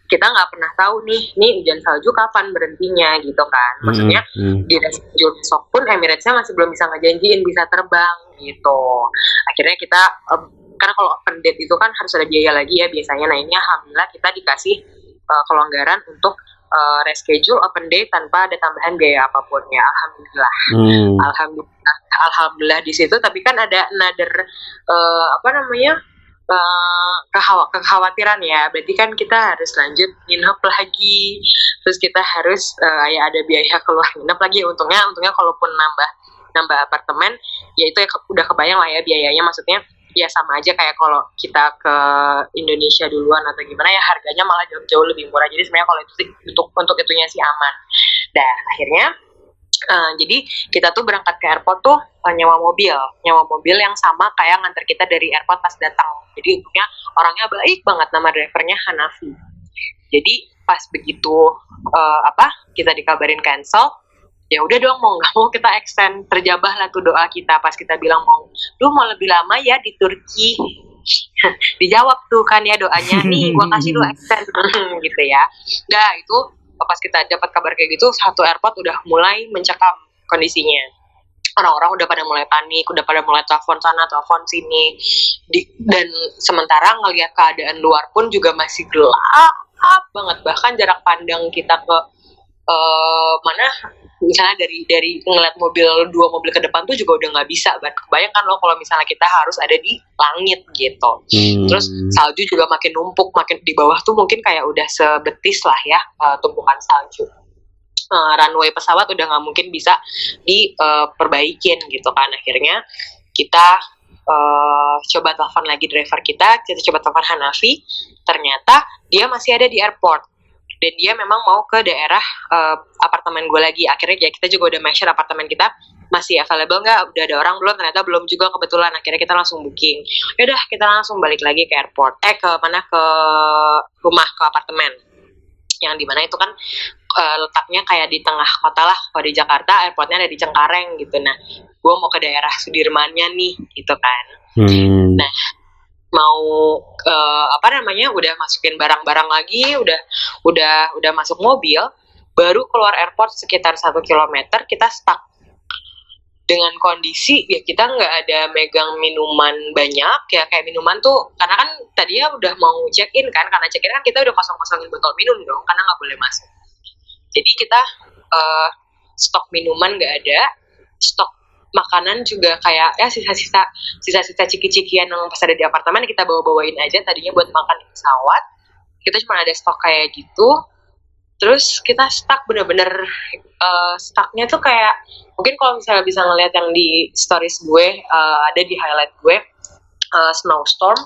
kita nggak pernah tahu nih nih hujan salju kapan berhentinya gitu kan. Maksudnya Hmm. di reschedule besok pun Emirates-nya masih belum bisa ngejanjiin bisa terbang gitu. Akhirnya kita eh, karena kalau open date itu kan harus ada biaya lagi ya biasanya. Nah ini alhamdulillah kita dikasih eh, kelonggaran untuk eh, reschedule open date tanpa ada tambahan biaya apa pun ya alhamdulillah. Hmm. alhamdulillah. Alhamdulillah di situ tapi kan ada another eh, apa namanya kehawa- kekhawatiran ya. Berarti kan kita harus lanjut nginep lagi. Terus kita harus eh, ya ada biaya keluar nginep lagi. Untungnya untungnya kalaupun nambah nambah apartemen ya itu ya ke- udah kebayang lah ya biayanya. Maksudnya ya sama aja kayak kalau kita ke Indonesia duluan atau gimana ya harganya malah jauh, jauh lebih murah. Jadi sebenarnya kalau itu untuk untuk itunya sih aman. Nah akhirnya Eh, jadi kita tuh berangkat ke airport tuh eh, nyewa mobil, nyewa mobil yang sama kayak nganter kita dari airport pas datang. Jadi untungnya orangnya baik banget nama drivernya Hanafi. Jadi pas begitu eh, apa kita dikabarin cancel, ya udah dong mau nggak mau kita extend. Terjabah lah tuh doa kita pas kita bilang mau, lu mau lebih lama ya di Turki. Dijawab tuh kan ya doanya nih gua kasih lu extend gitu ya. Nah itu pas kita dapat kabar kayak gitu satu airport udah mulai mencekam kondisinya. Orang-orang udah pada mulai panik udah pada mulai telepon sana telepon sini. Di- dan sementara ngelihat keadaan luar pun juga masih gelap banget. Bahkan jarak pandang kita ke eh, mana misalnya dari dari ngeliat mobil dua mobil ke depan tuh juga udah nggak bisa Ban. kebayangkan loh kalau misalnya kita harus ada di langit gitu Hmm. Terus salju juga makin numpuk, makin di bawah tuh mungkin kayak udah sebetis lah ya uh, tumpukan salju. Uh, runway pesawat udah nggak mungkin bisa diperbaikin gitu kan. Akhirnya kita uh, coba telepon lagi driver kita, kita coba telepon Hanafi. Ternyata dia masih ada di airport dan dia memang mau ke daerah uh, apartemen gue lagi. Akhirnya ya kita juga udah make sure apartemen kita masih available nggak? Udah ada orang belum? Ternyata belum juga kebetulan. Akhirnya kita langsung booking yaudah kita langsung balik lagi ke airport eh ke mana ke rumah ke apartemen yang di mana itu kan eh, letaknya kayak di tengah kota lah kalau di Jakarta airportnya ada di Cengkareng gitu nah gue mau ke daerah Sudirmannya nih gitu kan Hmm. Nah, mau eh, apa namanya udah masukin barang-barang lagi udah udah udah masuk mobil baru keluar airport sekitar satu kilometer kita stuck. Dengan kondisi ya kita nggak ada megang minuman banyak ya kayak minuman tuh karena kan tadinya udah mau check in kan karena check in kan kita udah kosong kosongin botol minum dong karena nggak boleh masuk. Jadi kita eh, stok minuman nggak ada stok makanan juga kayak ya sisa-sisa sisa-sisa ciki-cikian yang pas ada di apartemen kita bawa-bawain aja tadinya buat makan di pesawat kita cuma ada stok kayak gitu terus kita stuck bener-bener eh, stucknya tuh kayak mungkin kalau misalnya bisa ngeliat yang di stories gue eh, ada di highlight gue eh, snowstorm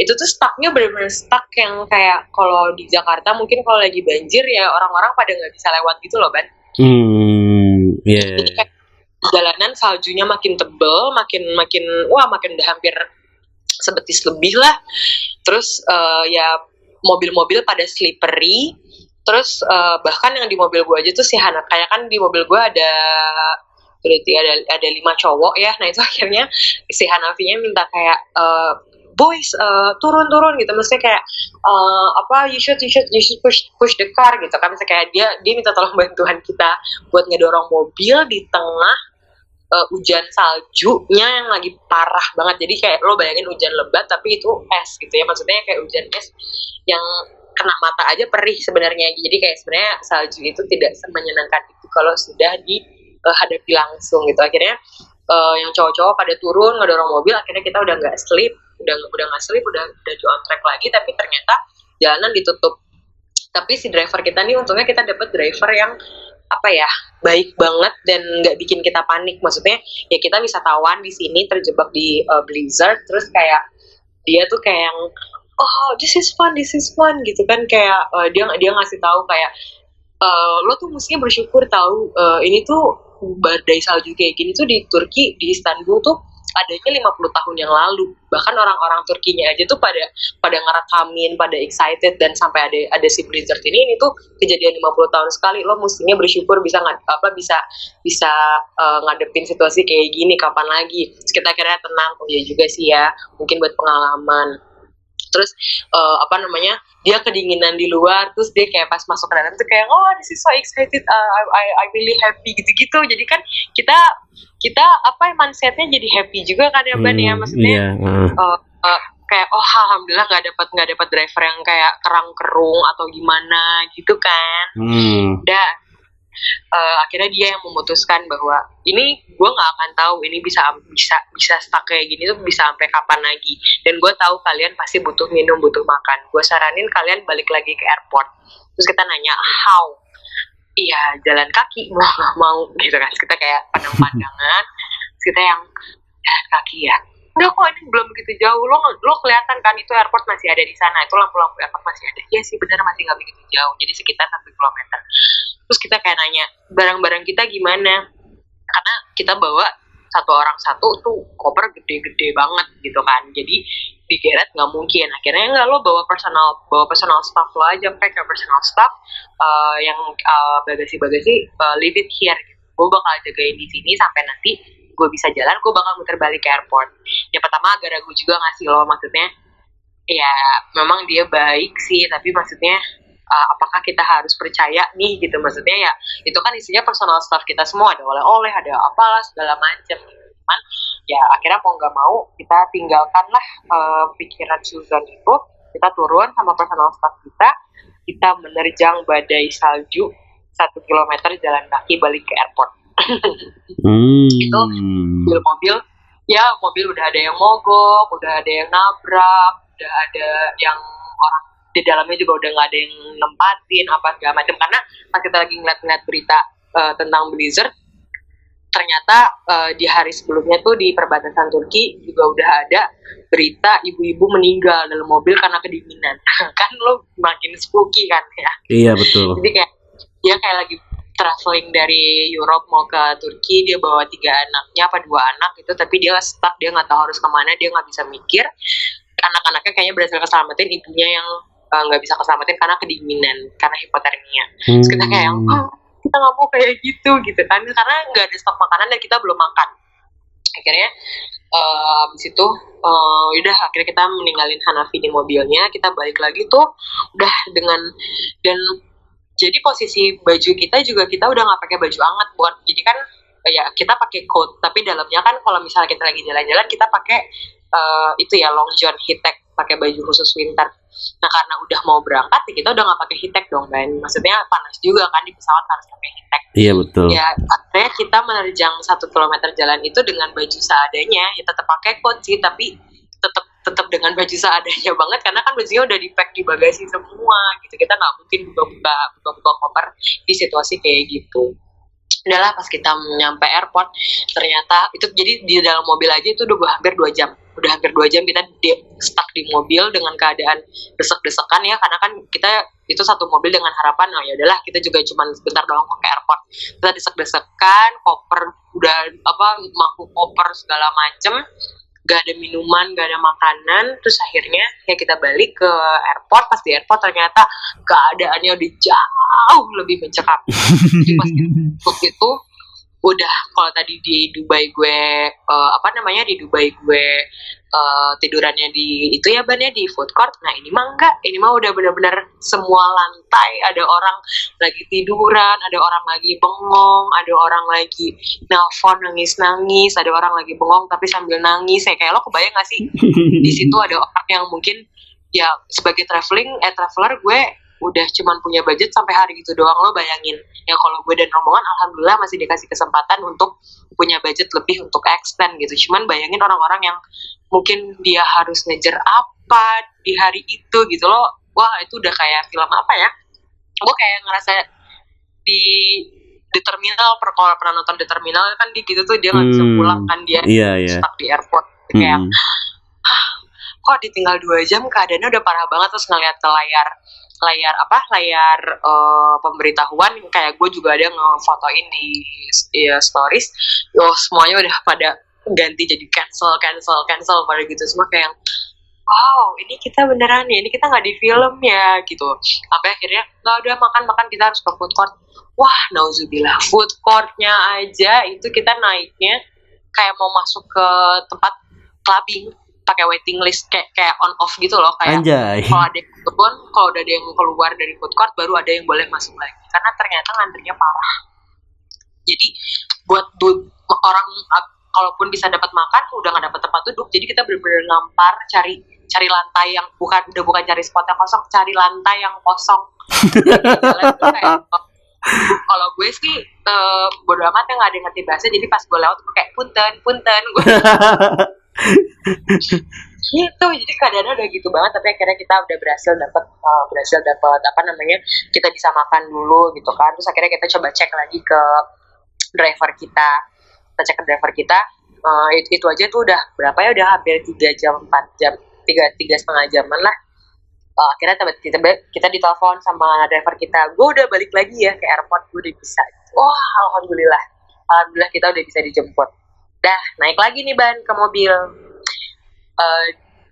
itu tuh stucknya bener-bener stuck yang kayak kalau di Jakarta mungkin kalau lagi banjir ya orang-orang pada nggak bisa lewat gitu loh ban Hmm. Yeah. jadi kayak jalanan saljunya makin tebel, makin makin wah makin udah hampir sebetis lebih lah. Terus eh, ya mobil-mobil pada slippery. Terus eh, bahkan yang di mobil gue aja tuh si Hana kayak kan di mobil gue ada berarti ada ada lima cowok ya nah itu akhirnya si Hanafinya minta kayak uh, boys uh, turun turun gitu maksudnya kayak uh, apa you should you should you should push push the car gitu kan misalnya kayak dia dia minta tolong bantuan kita buat ngedorong mobil di tengah uh, hujan saljunya yang lagi parah banget. Jadi kayak lo bayangin hujan lebat tapi itu es gitu ya. Maksudnya kayak hujan es yang kena mata aja perih sebenarnya. Jadi kayak sebenarnya salju itu tidak semenyenangkan itu kalau sudah dihadapi langsung gitu. Akhirnya uh, yang cowok-cowok pada turun ngedorong mobil akhirnya kita udah nggak sleep udah udah nggak sleep udah udah on track lagi tapi ternyata jalanan ditutup. Tapi si driver kita nih untungnya kita dapat driver yang apa ya baik banget dan nggak bikin kita panik. Maksudnya ya kita bisa tawan di sini terjebak di uh, blizzard terus kayak dia tuh kayak yang oh this is fun this is fun gitu kan. Kayak uh, dia dia ngasih tahu kayak uh, lo tuh mestinya bersyukur tahu uh, ini tuh badai salju kayak gini tuh di Turki di Istanbul tuh adanya 50 tahun yang lalu. Bahkan orang-orang Turkinya aja tuh pada pada ngerekamin pada excited dan sampai ada ada si Blizzard ini ini tuh kejadian 50 tahun sekali. Lo mestinya bersyukur bisa apa bisa bisa uh, ngadepin situasi kayak gini kapan lagi? Terus kita kira tenang. Oh ya juga sih ya. Mungkin buat pengalaman terus uh, apa namanya dia kedinginan di luar terus dia kayak pas masuk ke dalam tuh kayak oh this is so excited uh, I, I I really happy gitu-gitu jadi kan kita kita apa mindsetnya jadi happy juga kan ya ban ya hmm, maksudnya yeah. Iya, uh. Uh, uh, kayak oh alhamdulillah nggak dapat nggak dapat driver yang kayak kerang kerung atau gimana gitu kan hmm. dan uh, akhirnya dia yang memutuskan bahwa ini gue nggak akan tahu ini bisa bisa bisa stuck kayak gini tuh bisa sampai kapan lagi. Dan gue tahu kalian pasti butuh minum butuh makan. Gue saranin kalian balik lagi ke airport. Terus kita nanya how? Iya jalan kaki. Mau nggak mau? Gitu kan. Kita kayak pandang-pandangan kita yang jalan kaki ya enggak kok ini belum begitu jauh. Lo lo kelihatan kan itu airport masih ada di sana. Itu lampu-lampu airport masih ada. Ya sih benar masih nggak begitu jauh. Jadi sekitar satu kilometer. Terus kita kayak nanya barang-barang kita gimana? Karena kita bawa satu orang satu tuh koper gede-gede banget gitu kan. Jadi digeret nggak mungkin. Akhirnya nggak lo bawa personal bawa personal staff lo aja pack ke personal staff uh, yang uh, bagasi-bagasi uh, leave it here. Gitu. gue bakal jagain di sini sampai nanti gue bisa jalan gue bakal muter balik ke airport. Yang pertama agak ragu juga ngasih lo maksudnya ya memang dia baik sih tapi maksudnya uh, apakah kita harus percaya nih gitu. Maksudnya ya itu kan isinya personal staff kita semua. Ada oleh-oleh ada apalah segala macam cuman ya akhirnya mau nggak mau kita tinggalkanlah uh, pikiran Susan itu. Kita turun sama personal staff kita. Kita menerjang badai salju satu kilometer jalan kaki balik ke airport hmm. itu mobil-mobil ya mobil udah ada yang mogok udah ada yang nabrak udah ada yang orang di dalamnya juga udah nggak ada yang nempatin apa segala macam. Karena pas kita lagi ngeliat-ngeliat berita uh, tentang blizzard ternyata uh, di hari sebelumnya tuh di perbatasan Turki juga udah ada berita ibu-ibu meninggal dalam mobil karena kedinginan. Kan lo makin spooky kan ya? Iya betul. Jadi kayak dia kayak lagi traveling dari Europe mau ke Turki dia bawa tiga anaknya apa dua anak itu tapi dia stuck dia nggak tahu harus ke mana dia nggak bisa mikir. Anak-anaknya kayaknya berhasil keselamatin ibunya yang eh, nggak uh, bisa keselamatin karena kedinginan karena hipotermia. Hmm. terus kita kayak oh, kita nggak mau kayak gitu gitu kan. Karena nggak ada stok makanan dan kita belum makan. Akhirnya uh, abis itu uh, udah akhirnya kita meninggalin Hanafi di mobilnya kita balik lagi tuh udah dengan dan jadi posisi baju kita juga kita udah nggak pakai baju hangat buat jadi kan ya kita pakai coat tapi dalamnya kan kalau misalnya kita lagi jalan-jalan kita pakai uh, itu ya long john tech pakai baju khusus winter Nah karena udah mau berangkat ya kita udah nggak pakai hitek dong kan. Maksudnya panas juga kan di pesawat harus pakai hitek. Iya betul. Ya akhirnya kita menerjang satu kilometer jalan itu dengan baju seadanya. Ya tetap pakai coat sih tapi tetap dengan baju seadanya banget karena kan bajunya udah di pack di bagasi semua gitu. Kita nggak mungkin buka-buka buka-buka koper di situasi kayak gitu. Udahlah pas kita nyampe airport ternyata itu jadi di dalam mobil aja itu udah hampir dua jam. Udah hampir dua jam kita di, stuck di mobil dengan keadaan desek-desekan ya karena kan kita itu satu mobil dengan harapan oh ya udahlah kita juga cuma sebentar doang ke airport. Kita desek-desekan koper udah apa maku koper segala macem gak ada minuman, gak ada makanan, terus akhirnya ya kita balik ke airport, pas di airport ternyata keadaannya udah jauh lebih mencekam. Jadi pas itu udah kalau tadi di Dubai gue uh, apa namanya di Dubai gue uh, tidurannya di itu ya ban ya di food court. Nah ini mah enggak. Ini mah udah bener-bener semua lantai. Ada orang lagi tiduran ada orang lagi bengong ada orang lagi nelfon nangis nangis ada orang lagi bengong tapi sambil nangis. Ya kayak lo kebayang gak sih? Di situ ada orang yang mungkin ya sebagai traveling eh traveler gue udah cuman punya budget sampai hari itu doang. Lo bayangin ya kalau gue dan rombongan alhamdulillah masih dikasih kesempatan untuk punya budget lebih untuk extend gitu. Cuman bayangin orang-orang yang mungkin dia harus ngejar apa di hari itu gitu loh. Wah itu udah kayak film apa ya? Gue kayak ngerasa di di terminal per kalau pernah nonton di terminal kan di gitu tuh dia nggak bisa Hmm. pulang kan dia Iya, iya. stuck di airport. Kayak Hmm. kok ditinggal dua jam? Keadaannya udah parah banget terus ngeliat ke layar layar apa layar eh, pemberitahuan kayak gue juga ada ngefotoin di ya, stories. Oh semuanya udah pada ganti jadi cancel cancel cancel pada gitu. Semua kayak wow ini kita beneran ya ini kita nggak di film ya gitu. Sampai akhirnya nggak udah makan makan kita harus ke food court. Wah nauzubillah food courtnya aja itu kita naiknya kayak mau masuk ke tempat clubbing pakai waiting list kayak kayak on off gitu loh kayak Anjay. kalau ada yang kebun kalau udah ada yang keluar dari food court baru ada yang boleh masuk lagi. Karena ternyata ngantrinya parah. Jadi buat du- orang kalaupun bisa dapat makan udah nggak dapat tempat duduk jadi kita bener-bener ngampar cari cari lantai yang bukan udah bukan cari spot yang kosong cari lantai yang kosong. Kalau gue sih eh, bodo amat ya nggak ada yang ngerti bahasa jadi pas gue lewat gue kayak punten punten gue gitu jadi keadaannya udah gitu banget tapi akhirnya kita udah berhasil dapat uh, berhasil dapat apa namanya kita bisa makan dulu gitu kan. Terus akhirnya kita coba cek lagi ke driver kita. Kita cek ke driver kita uh, itu, itu aja tuh udah berapa ya udah hampir tiga jam empat jam tiga tiga setengah jaman lah. Uh, akhirnya kita kita ditelepon sama driver kita gue udah balik lagi ya ke airport gue udah bisa. Wah alhamdulillah. Alhamdulillah kita udah bisa dijemput dah naik lagi nih ban ke mobil. Eh,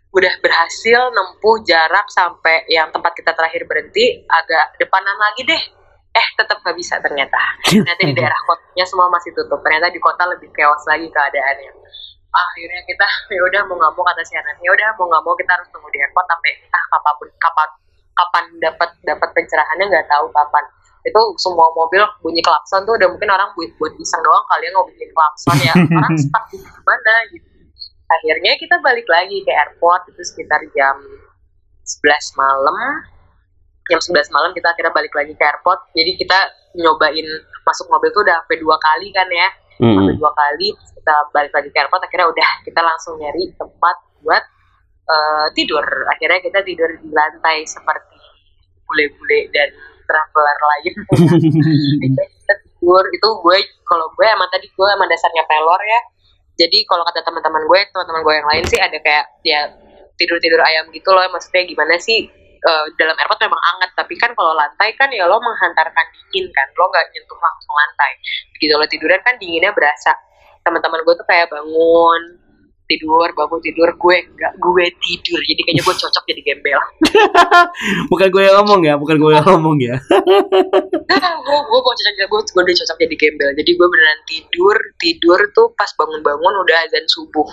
udah berhasil nempuh jarak sampai yang tempat kita terakhir berhenti agak depanan lagi deh. Eh tetap gak bisa ternyata. Ternyata di daerah kotanya semua masih tutup. Ternyata di kota lebih chaos lagi keadaannya. Akhirnya kita ya udah mau nggak mau kata si Anan ya udah mau nggak mau kita harus tunggu di airport sampai entah kapan kapan dapat dapat pencerahannya nggak tahu kapan itu semua mobil bunyi klakson tuh udah mungkin orang buat buat iseng doang kalian mau bikin klakson ya. Orang stuck di mana gitu. Akhirnya kita balik lagi ke airport itu sekitar jam 11 malam. Jam 11 malam kita akhirnya balik lagi ke airport. Jadi kita nyobain masuk mobil tuh udah sampai dua kali kan ya. Sampai Hmm. dua kali kita balik lagi ke airport akhirnya udah kita langsung nyari tempat buat eh, tidur. Akhirnya kita tidur di lantai seperti bule-bule dan traveler lain. Tidur. Itu gue kalau gue emang tadi gue emang dasarnya pelor ya. Jadi kalau kata teman-teman gue teman-teman gue yang lain sih ada kayak ya tidur-tidur ayam gitu loh. Maksudnya gimana sih eh, dalam airport memang hangat tapi kan kalau lantai kan ya lo menghantarkan dingin kan. Lo nggak nyentuh langsung lantai. Begitu lo tiduran kan dinginnya berasa. Teman-teman gue tuh kayak bangun tidur bangun tidur gue enggak gue tidur. Jadi kayaknya gue cocok jadi gembel. Bukan gue yang ngomong ya, bukan gue yang ngomong ya. gue gue mau cocok gue gue udah cocok jadi gembel. Jadi gue beneran tidur tidur tuh pas bangun-bangun udah azan subuh.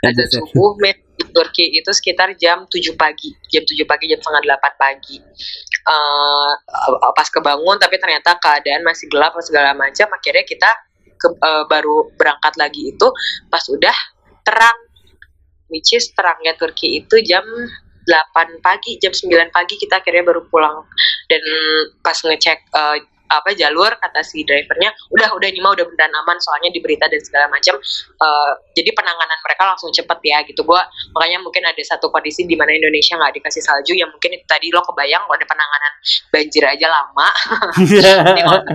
Azan Azan subuh men di Turki itu sekitar jam 7 pagi. Jam 7 pagi jam setengah 8 pagi. Eh, pas kebangun tapi ternyata keadaan masih gelap segala macam. Akhirnya kita ke- eh, baru berangkat lagi itu pas udah terang which is terangnya Turki itu jam 8 pagi jam 9 pagi kita akhirnya baru pulang. Dan pas ngecek eh, apa jalur kata si drivernya udah udah ini mah udah beneran aman soalnya di berita dan segala macam eh, jadi penanganan mereka langsung cepet ya gitu. Gua makanya mungkin ada satu kondisi di mana Indonesia nggak dikasih salju yang mungkin itu tadi lo kebayang kalau ada penanganan banjir aja lama.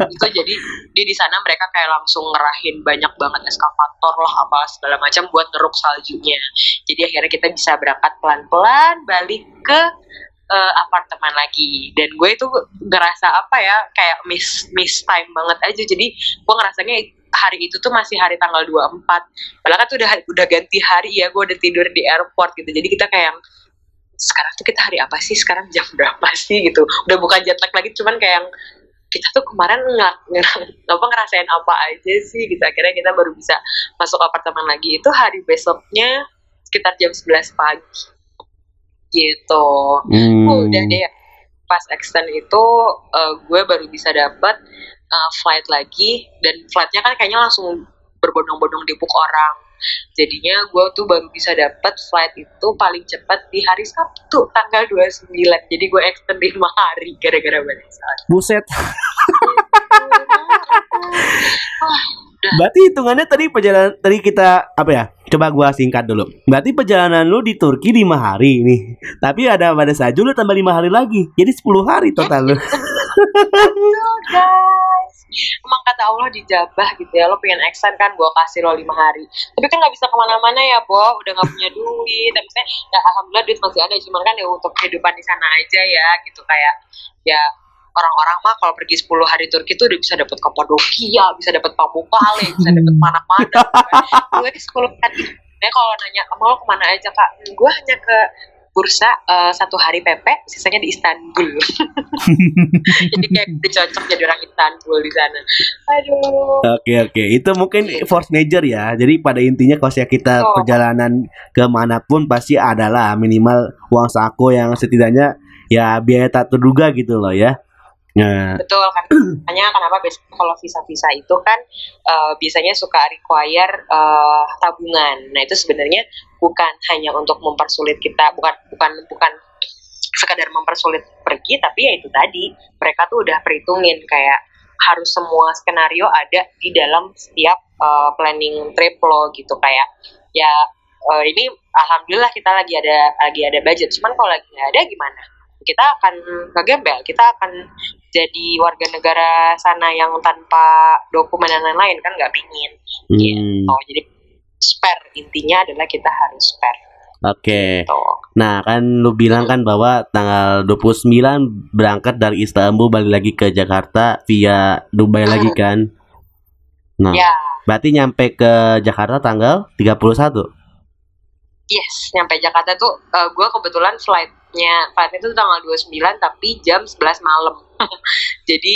Itu jadi di di sana mereka kayak langsung ngerahin banyak banget eskavator lah apa segala macam buat ngeruk saljunya. Jadi akhirnya kita bisa berangkat pelan-pelan balik ke eh, apartemen lagi. Dan gue itu ngerasa apa ya kayak miss miss time banget aja. Jadi gue ngerasanya hari itu tuh masih hari tanggal 24 padahal kan tuh udah udah ganti hari ya gue udah tidur di airport gitu. Jadi kita kayak yang, sekarang tuh kita hari apa sih? Sekarang jam berapa sih? gitu. Udah bukan jet lag lagi cuman kayak yang kita tuh kemarin nggak apa ngerasain apa aja sih? Gitu. Akhirnya kita baru bisa masuk apartemen lagi. Itu hari besoknya sekitar jam 11 pagi gitu. Hmm. udah deh pas extend itu eh, gue baru bisa dapat eh, flight lagi dan flightnya kan kayaknya langsung berbondong-bondong dipuk orang. Jadinya gue tuh baru bisa dapat flight itu paling cepat di hari Sabtu tanggal 29 jadi gue extend 5 hari gara-gara balik saat. Buset. Berarti hitungannya tadi perjalanan tadi kita apa ya? Coba gua singkat dulu. Berarti perjalanan lu di Turki 5 hari nih. Tapi ada pada saja lu tambah 5 hari lagi. Jadi 10 hari total lu. Betul guys Emang kata Allah dijabah gitu ya Lo pengen extend kan Gue kasih lo 5 hari Tapi kan gak bisa ke mana-mana ya Bo Udah gak punya duit Tapi saya ya, Alhamdulillah duit masih ada Cuman kan ya untuk kehidupan di sana aja ya Gitu kayak Ya orang-orang mah kalau pergi 10 hari Turki tuh udah bisa dapat Kapadokia, bisa dapat Pamukkale, bisa dapat mana-mana. gue 10 hari. Nah, kalau nanya, kamu lo ke mana aja kak? Hmm, Gue hanya ke bursa eh, satu hari PP, sisanya di Istanbul. jadi kayak udah cocok jadi orang Istanbul di sana. Aduh. Oke oke, itu mungkin force major ya. Jadi pada intinya kalau saya kita Oh. perjalanan ke mana pun pasti adalah minimal uang saku yang setidaknya ya biaya tak terduga gitu loh ya. Nah, Betul kan? Makanya kenapa biasanya kalau visa-visa itu kan eh, biasanya suka require eh, tabungan. Nah, itu sebenarnya bukan hanya untuk mempersulit kita, bukan bukan bukan sekadar mempersulit pergi, tapi ya itu tadi mereka tuh udah perhitungin kayak harus semua skenario ada di dalam setiap eh, planning trip lo gitu kayak ya eh, ini alhamdulillah kita lagi ada lagi ada budget. Cuman kalau lagi nggak ada gimana? Kita akan ngegembel, kita akan jadi warga negara sana yang tanpa dokumen dan lain-lain kan nggak pingin. Hmm, oh jadi spare intinya adalah kita harus spare. Oke. gitu. Nah, kan lu bilang kan bahwa tanggal 29 berangkat dari Istanbul balik lagi ke Jakarta via Dubai lagi kan. Nah, ya. berarti nyampe ke Jakarta tanggal 31. yes nyampe Jakarta tuh eh, gue kebetulan flightnya flightnya tuh tanggal 29 tapi jam 11 malam jadi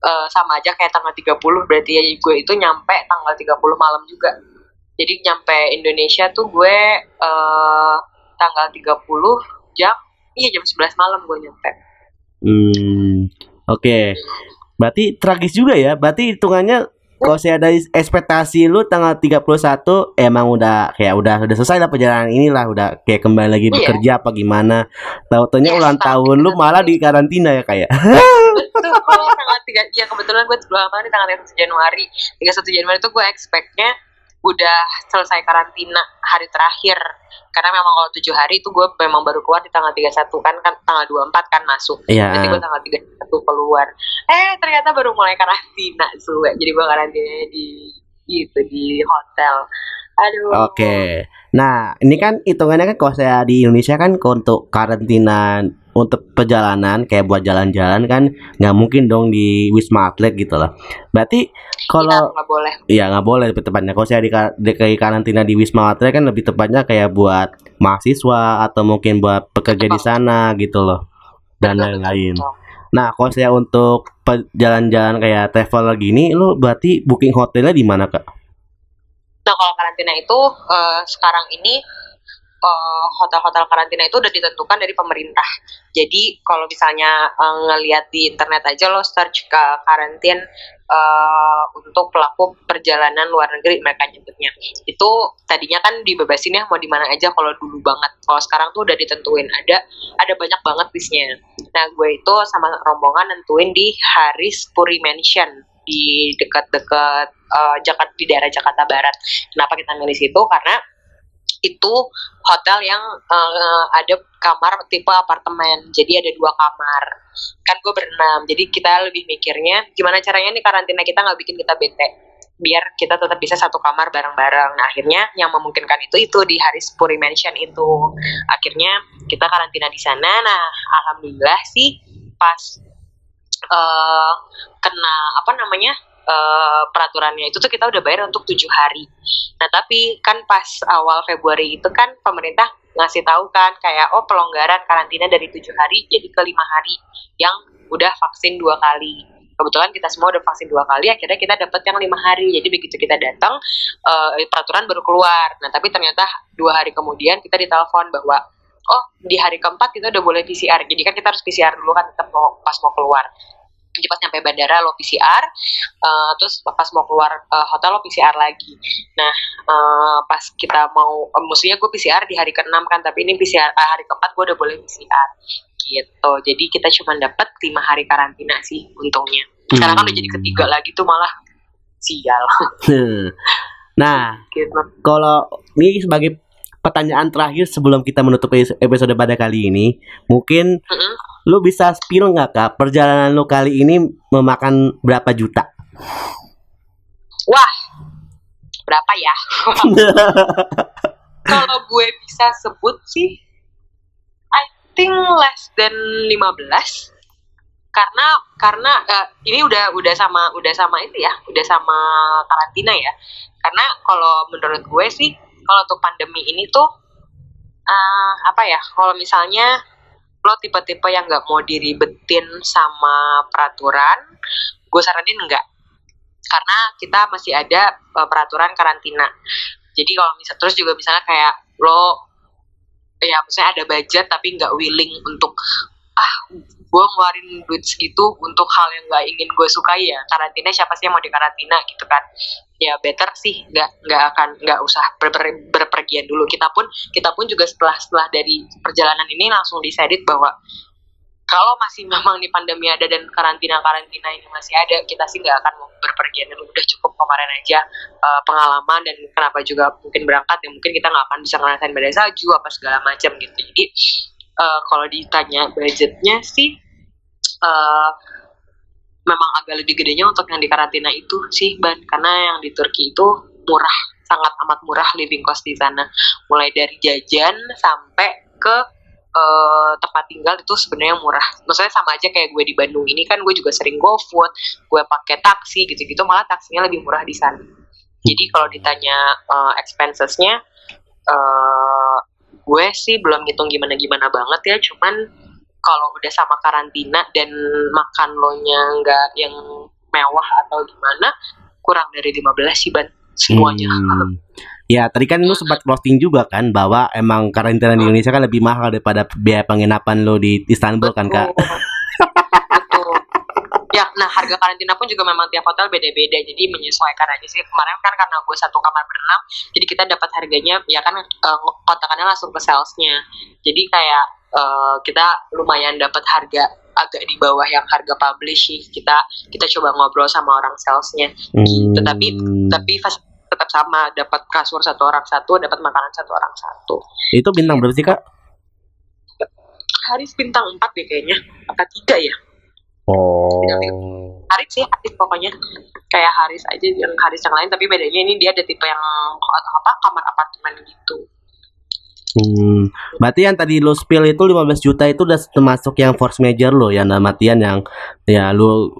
eh, sama aja kayak tanggal 30 berarti ya gue itu nyampe tanggal 30 malam juga jadi nyampe Indonesia tuh gue eh, tanggal 30 jam iya jam 11 malam gue nyampe Hmm, oke. Berarti tragis juga ya. Berarti hitungannya kalau saya ada ekspektasi lu tanggal 31 emang udah kayak udah udah selesai lah perjalanan inilah udah kayak kembali lagi Iya. bekerja apa gimana. Tahu-taunya Yes, ulang tapi tahun lu kita- malah di karantina ya kayak. betul kalau tanggal tiga ya kebetulan gue ulang tahun di tanggal 31 Januari 31 Januari itu gue expectnya udah selesai karantina hari terakhir. Karena memang kalau tujuh hari itu gue memang baru keluar di tanggal 31 kan kan tanggal 24 kan masuk. Iya. jadi gue tanggal 31 keluar. Eh ternyata baru mulai karantina suwe jadi gue karantina di gitu di hotel. Aduh. Oke. Nah, ini kan hitungannya kan kalau saya di Indonesia kan untuk karantina untuk perjalanan kayak buat jalan-jalan kan nggak mungkin dong di Wisma Atlet gitu lah. Berarti kalau nggak boleh Iya nggak boleh lebih tepatnya. Kalau saya di, di di karantina di Wisma Atlet kan lebih tepatnya kayak buat mahasiswa atau mungkin buat pekerja di sana gitu loh dan lain-lain. Nah kalau saya untuk jalan-jalan kayak travel gini, lu berarti booking hotelnya di mana kak? Nah kalau karantina itu eh, sekarang ini eh, hotel-hotel karantina itu udah ditentukan dari pemerintah. Jadi kalau misalnya eh, ngelihat di internet aja lo search ke karantin eh, untuk pelaku perjalanan luar negeri mereka nyebutnya. Itu tadinya kan dibebasin ya mau di mana aja kalau dulu banget. Kalau sekarang tuh udah ditentuin ada ada banyak banget listnya. Nah gue itu sama rombongan nentuin di Haris Puri Mansion di dekat-dekat eh, Jakarta di daerah Jakarta Barat. Kenapa kita milih situ? Karena itu hotel yang eh, ada kamar tipe apartemen. Jadi ada dua kamar. Kan gue berenam. Jadi kita lebih mikirnya gimana caranya nih karantina kita nggak bikin kita bete biar kita tetap bisa satu kamar bareng-bareng. Nah, akhirnya yang memungkinkan itu itu di Haris Puri Mansion itu. Akhirnya kita karantina di sana. Nah, alhamdulillah sih pas eh kena apa namanya eh, peraturannya. Itu tuh kita udah bayar untuk tujuh hari. Nah tapi kan pas awal Februari itu kan pemerintah ngasih tahu kan kayak oh pelonggaran karantina dari tujuh hari jadi ke lima hari yang udah vaksin dua kali. kebetulan kita semua udah vaksin dua kali akhirnya kita dapat yang lima hari. Jadi begitu kita datang uh, peraturan baru keluar. Nah tapi ternyata dua hari kemudian kita ditelepon bahwa oh di hari keempat kita udah boleh PCR jadi kan kita harus PCR dulu kan tetap mau pas mau keluar jadi pas nyampe bandara lo PCR uh, terus pas mau keluar uh, hotel lo PCR lagi. Nah uh, pas kita mau uh, maksudnya gue PCR di hari ke-6 kan tapi ini PCR uh, hari keempat gue udah boleh PCR gitu. Jadi kita cuma dapat lima hari karantina sih untungnya. Sekarang kan udah jadi ketiga hmm. lagi tuh malah sial. Nah gitu. kalau ini sebagai pertanyaan terakhir sebelum kita menutup episode pada kali ini mungkin mm -hmm lu bisa spill nggak kak perjalanan lu kali ini memakan berapa juta? Wah, berapa ya? Kalau gue bisa sebut sih, I think less than 15 karena karena uh, ini udah udah sama udah sama itu ya udah sama karantina ya karena kalau menurut gue sih kalau tuh pandemi ini tuh uh, apa ya kalau misalnya lo tipe-tipe yang nggak mau diribetin sama peraturan gue saranin enggak karena kita masih ada uh, peraturan karantina. Jadi kalau misal terus juga misalnya kayak lo ya misalnya ada budget tapi nggak willing untuk ah gue ngeluarin duit segitu untuk hal yang nggak ingin gue sukai ya. Karantina siapa sih yang mau di karantina gitu kan ya better sih nggak nggak akan nggak usah ber, ber, berpergian dulu. Kita pun kita pun juga setelah setelah dari perjalanan ini langsung decided bahwa kalau masih memang di pandemi ada dan karantina karantina ini masih ada kita sih nggak akan mau berpergian. Dulu udah cukup kemarin aja uh, pengalaman dan kenapa juga mungkin berangkat ya mungkin kita nggak akan bisa ngerasain badai salju apa segala macam gitu. Jadi uh, kalau ditanya budgetnya sih uh, memang agak lebih gedenya untuk yang di karantina itu sih ban. Karena yang di Turki itu murah sangat amat murah living cost di sana. Mulai dari jajan sampai ke uh, tempat tinggal itu sebenarnya murah. Maksudnya sama aja kayak gue di Bandung ini kan gue juga sering go food gue pakai taksi gitu-gitu malah taksinya lebih murah di sana. Jadi kalau ditanya uh, expensesnya uh, gue sih belum ngitung gimana-gimana banget ya cuman kalau udah sama karantina dan makan lo nya nggak yang mewah atau gimana kurang dari 15 sih ban semuanya hmm. Ya, tadi kan lu sempat posting juga kan bahwa emang karantina di Indonesia kan lebih mahal daripada biaya penginapan lo di Istanbul kan, Kak? Betul. Ya, nah harga karantina pun juga memang tiap hotel beda-beda, jadi menyesuaikan aja sih. Kemarin kan karena gue satu kamar berenam, jadi kita dapat harganya, ya kan uh, kotakannya langsung ke salesnya. Jadi kayak uh, kita lumayan dapat harga agak di bawah yang harga publish sih. Kita kita coba ngobrol sama orang salesnya. Hmm. tetapi tapi tetap sama. Dapat kasur satu orang satu dapat makanan satu orang satu. Itu bintang berapa sih kak? Haris bintang empat deh kayaknya. Apa tiga ya? Oh. Haris sih Haris pokoknya. Kayak Haris aja yang Haris yang lain. Tapi bedanya ini dia ada tipe yang apa kamar apartemen gitu Hmm, berarti yang tadi lo spill itu 15 juta itu udah termasuk yang force major lo ya Matian yang ya lo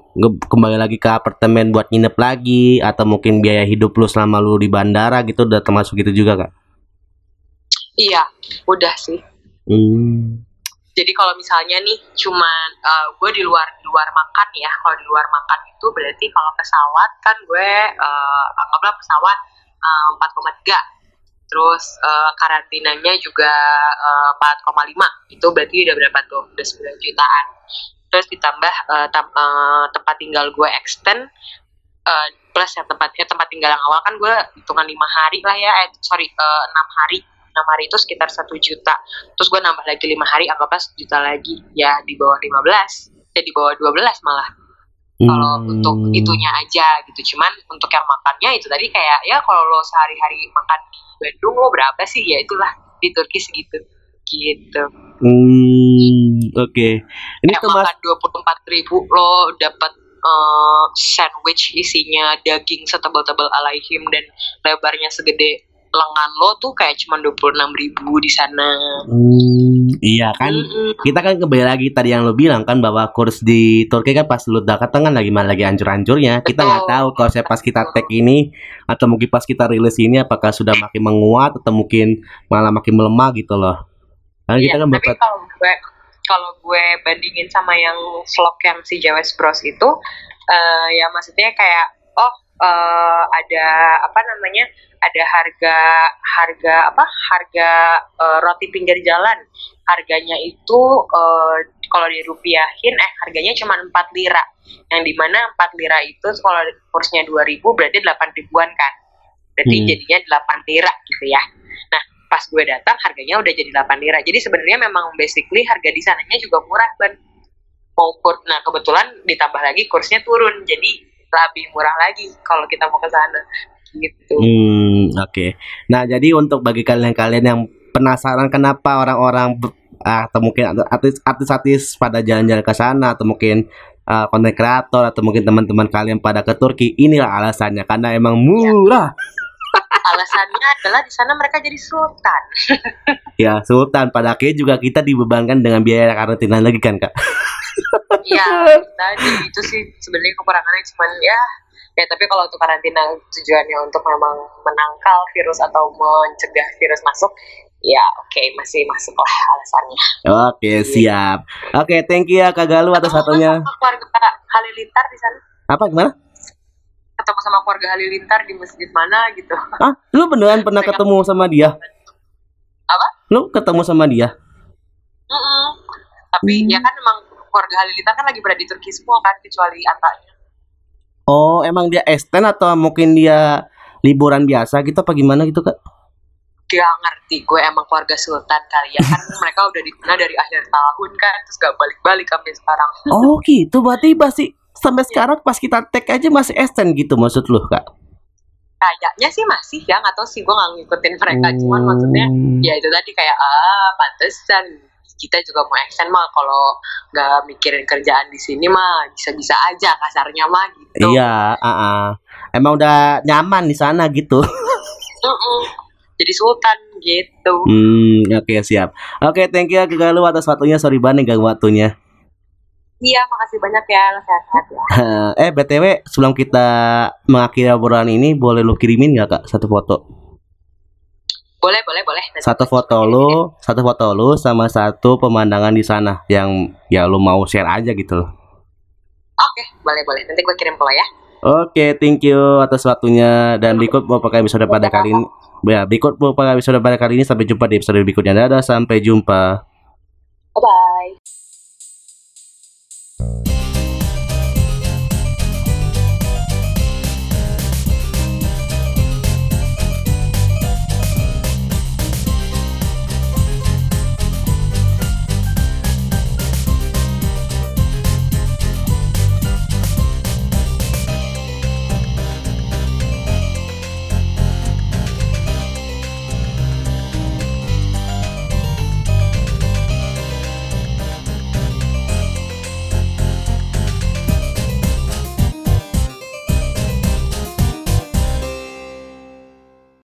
kembali lagi ke apartemen buat nginep lagi atau mungkin biaya hidup lo selama lo di bandara gitu udah termasuk itu juga kak? Iya, udah sih. Hmm. Jadi kalau misalnya nih cuman uh, gue di luar di luar makan ya, kalau di luar makan itu berarti kalau pesawat kan gue uh, anggaplah pesawat uh, 4,3 terus uh, karantinanya juga uh, eh, 4,5 itu berarti udah berapa tuh? Udah 9 jutaan. Terus ditambah uh, tam, uh, tempat tinggal gue extend uh, plus yang tempat ya tempat tinggal yang awal kan gue hitungan lima hari lah ya. Eh sorry enam uh, hari. Enam hari itu sekitar satu juta. Terus gue nambah lagi lima hari anggaplah juta lagi. Ya di bawah 15 ya di bawah 12 malah. Kalau hmm. untuk itunya aja gitu. Cuman untuk yang makannya itu tadi kayak ya kalau lo sehari-hari makan Bandung lo berapa sih ya itulah di Turki segitu gitu. Hmm, oke. Okay. Ini makan dua puluh empat ribu lo dapat uh, sandwich isinya daging setebal-tebal alaihim dan lebarnya segede lengan lo tuh kayak cuma dua puluh enam ribu di sana. Hmm, iya kan, mm-hmm. kita kan kembali lagi tadi yang lo bilang kan bahwa kurs di Turki kan pas lo datang kan lagi malah lagi ancur-ancurnya. Kita nggak tahu kalau saya pas kita tag ini atau mungkin pas kita rilis ini apakah sudah makin menguat atau mungkin malah makin melemah gitu loh. Karena iya, kita kan tapi kalau gue kalau gue bandingin sama yang vlog yang si Jawes Bros itu Eh, ya maksudnya kayak oh eh, ada apa namanya ada harga harga apa harga eh, roti pinggir jalan. Harganya itu eh, kalau dirupiahin eh harganya cuma 4 lira. Yang di mana 4 lira itu kalau kursnya 2000 berarti 8 ribuan kan? Berarti Hmm. jadinya 8 lira gitu ya. Nah pas gue datang harganya udah jadi 8 lira. Jadi sebenarnya memang basically harga di sananya juga murah ban. Mau kur nah kebetulan ditambah lagi kursnya turun. Jadi lebih murah lagi kalau kita mau ke sana gitu Hmm, oke. Nah, jadi untuk bagi kalian-kalian yang penasaran kenapa orang-orang ah, atau mungkin artis- artis-artis pada jalan-jalan ke sana atau mungkin ah, konten kreator atau mungkin teman-teman kalian pada ke Turki, inilah alasannya karena emang murah. alasannya adalah di sana mereka jadi sultan Ya, Sultan pada akhirnya juga kita dibebankan dengan biaya karantina lagi kan, Kak? Iya, tadi itu sih sebenarnya kekurangannya cuman ya ya tapi kalau untuk karantina tujuannya untuk memang menangkal virus atau mencegah virus masuk ya oke masih masuk lah alasannya Oke, siap. Oke, thank you ya Kak Galuh atas Ketemu satunya. sama keluarga Halilintar di sana Apa gimana? ketemu sama keluarga Halilintar di masjid mana gitu Ah, lu beneran pernah ketemu sama dia? Apa? Lu ketemu sama dia? Mm-mm. tapi Hmm. ya kan emang keluarga Halilintar kan lagi berada di Turki semua kan kecuali Atanya Oh, emang dia extend atau mungkin dia liburan biasa gitu apa gimana gitu, Kak? gak ngerti gue emang keluarga Sultan kali ya kan mereka udah di sana dari akhir tahun kan terus gak balik-balik sampai sekarang Oh, gitu. Berarti masih sampai sekarang pas kita tag aja masih extend gitu maksud lu, Kak? kayaknya sih masih ya nggak tahu sih gue nggak ngikutin mereka cuman maksudnya Hmm. ya itu tadi kayak ah pantesan kita juga mau extend mah kalau nggak mikirin kerjaan di sini mah bisa-bisa aja kasarnya mah gitu Iya, ah, ah. Emang udah nyaman di sana gitu. Mm-mm. jadi sultan gitu Hmm, oke siap. Oke, thank you Kak Galuh atas waktunya. Sorry banget ganggu waktunya. iya makasih banyak ya sehat-sehat ya eh, BTW sebelum kita mengakhiri obrolan ini boleh lu kirimin nggak Kak satu foto? Boleh boleh boleh Nanti Satu foto lu, kirim satu foto lu sama satu pemandangan di sana yang ya lu mau share aja gitu loh. ya. oke boleh boleh nanti gue kirim ke lo ya Oke, thank you atas waktunya dan berikut beberapa episode pada kali ini. Ya, berikut beberapa episode pada kali ini sampai jumpa di episode berikutnya. Dadah, sampai jumpa. bye bye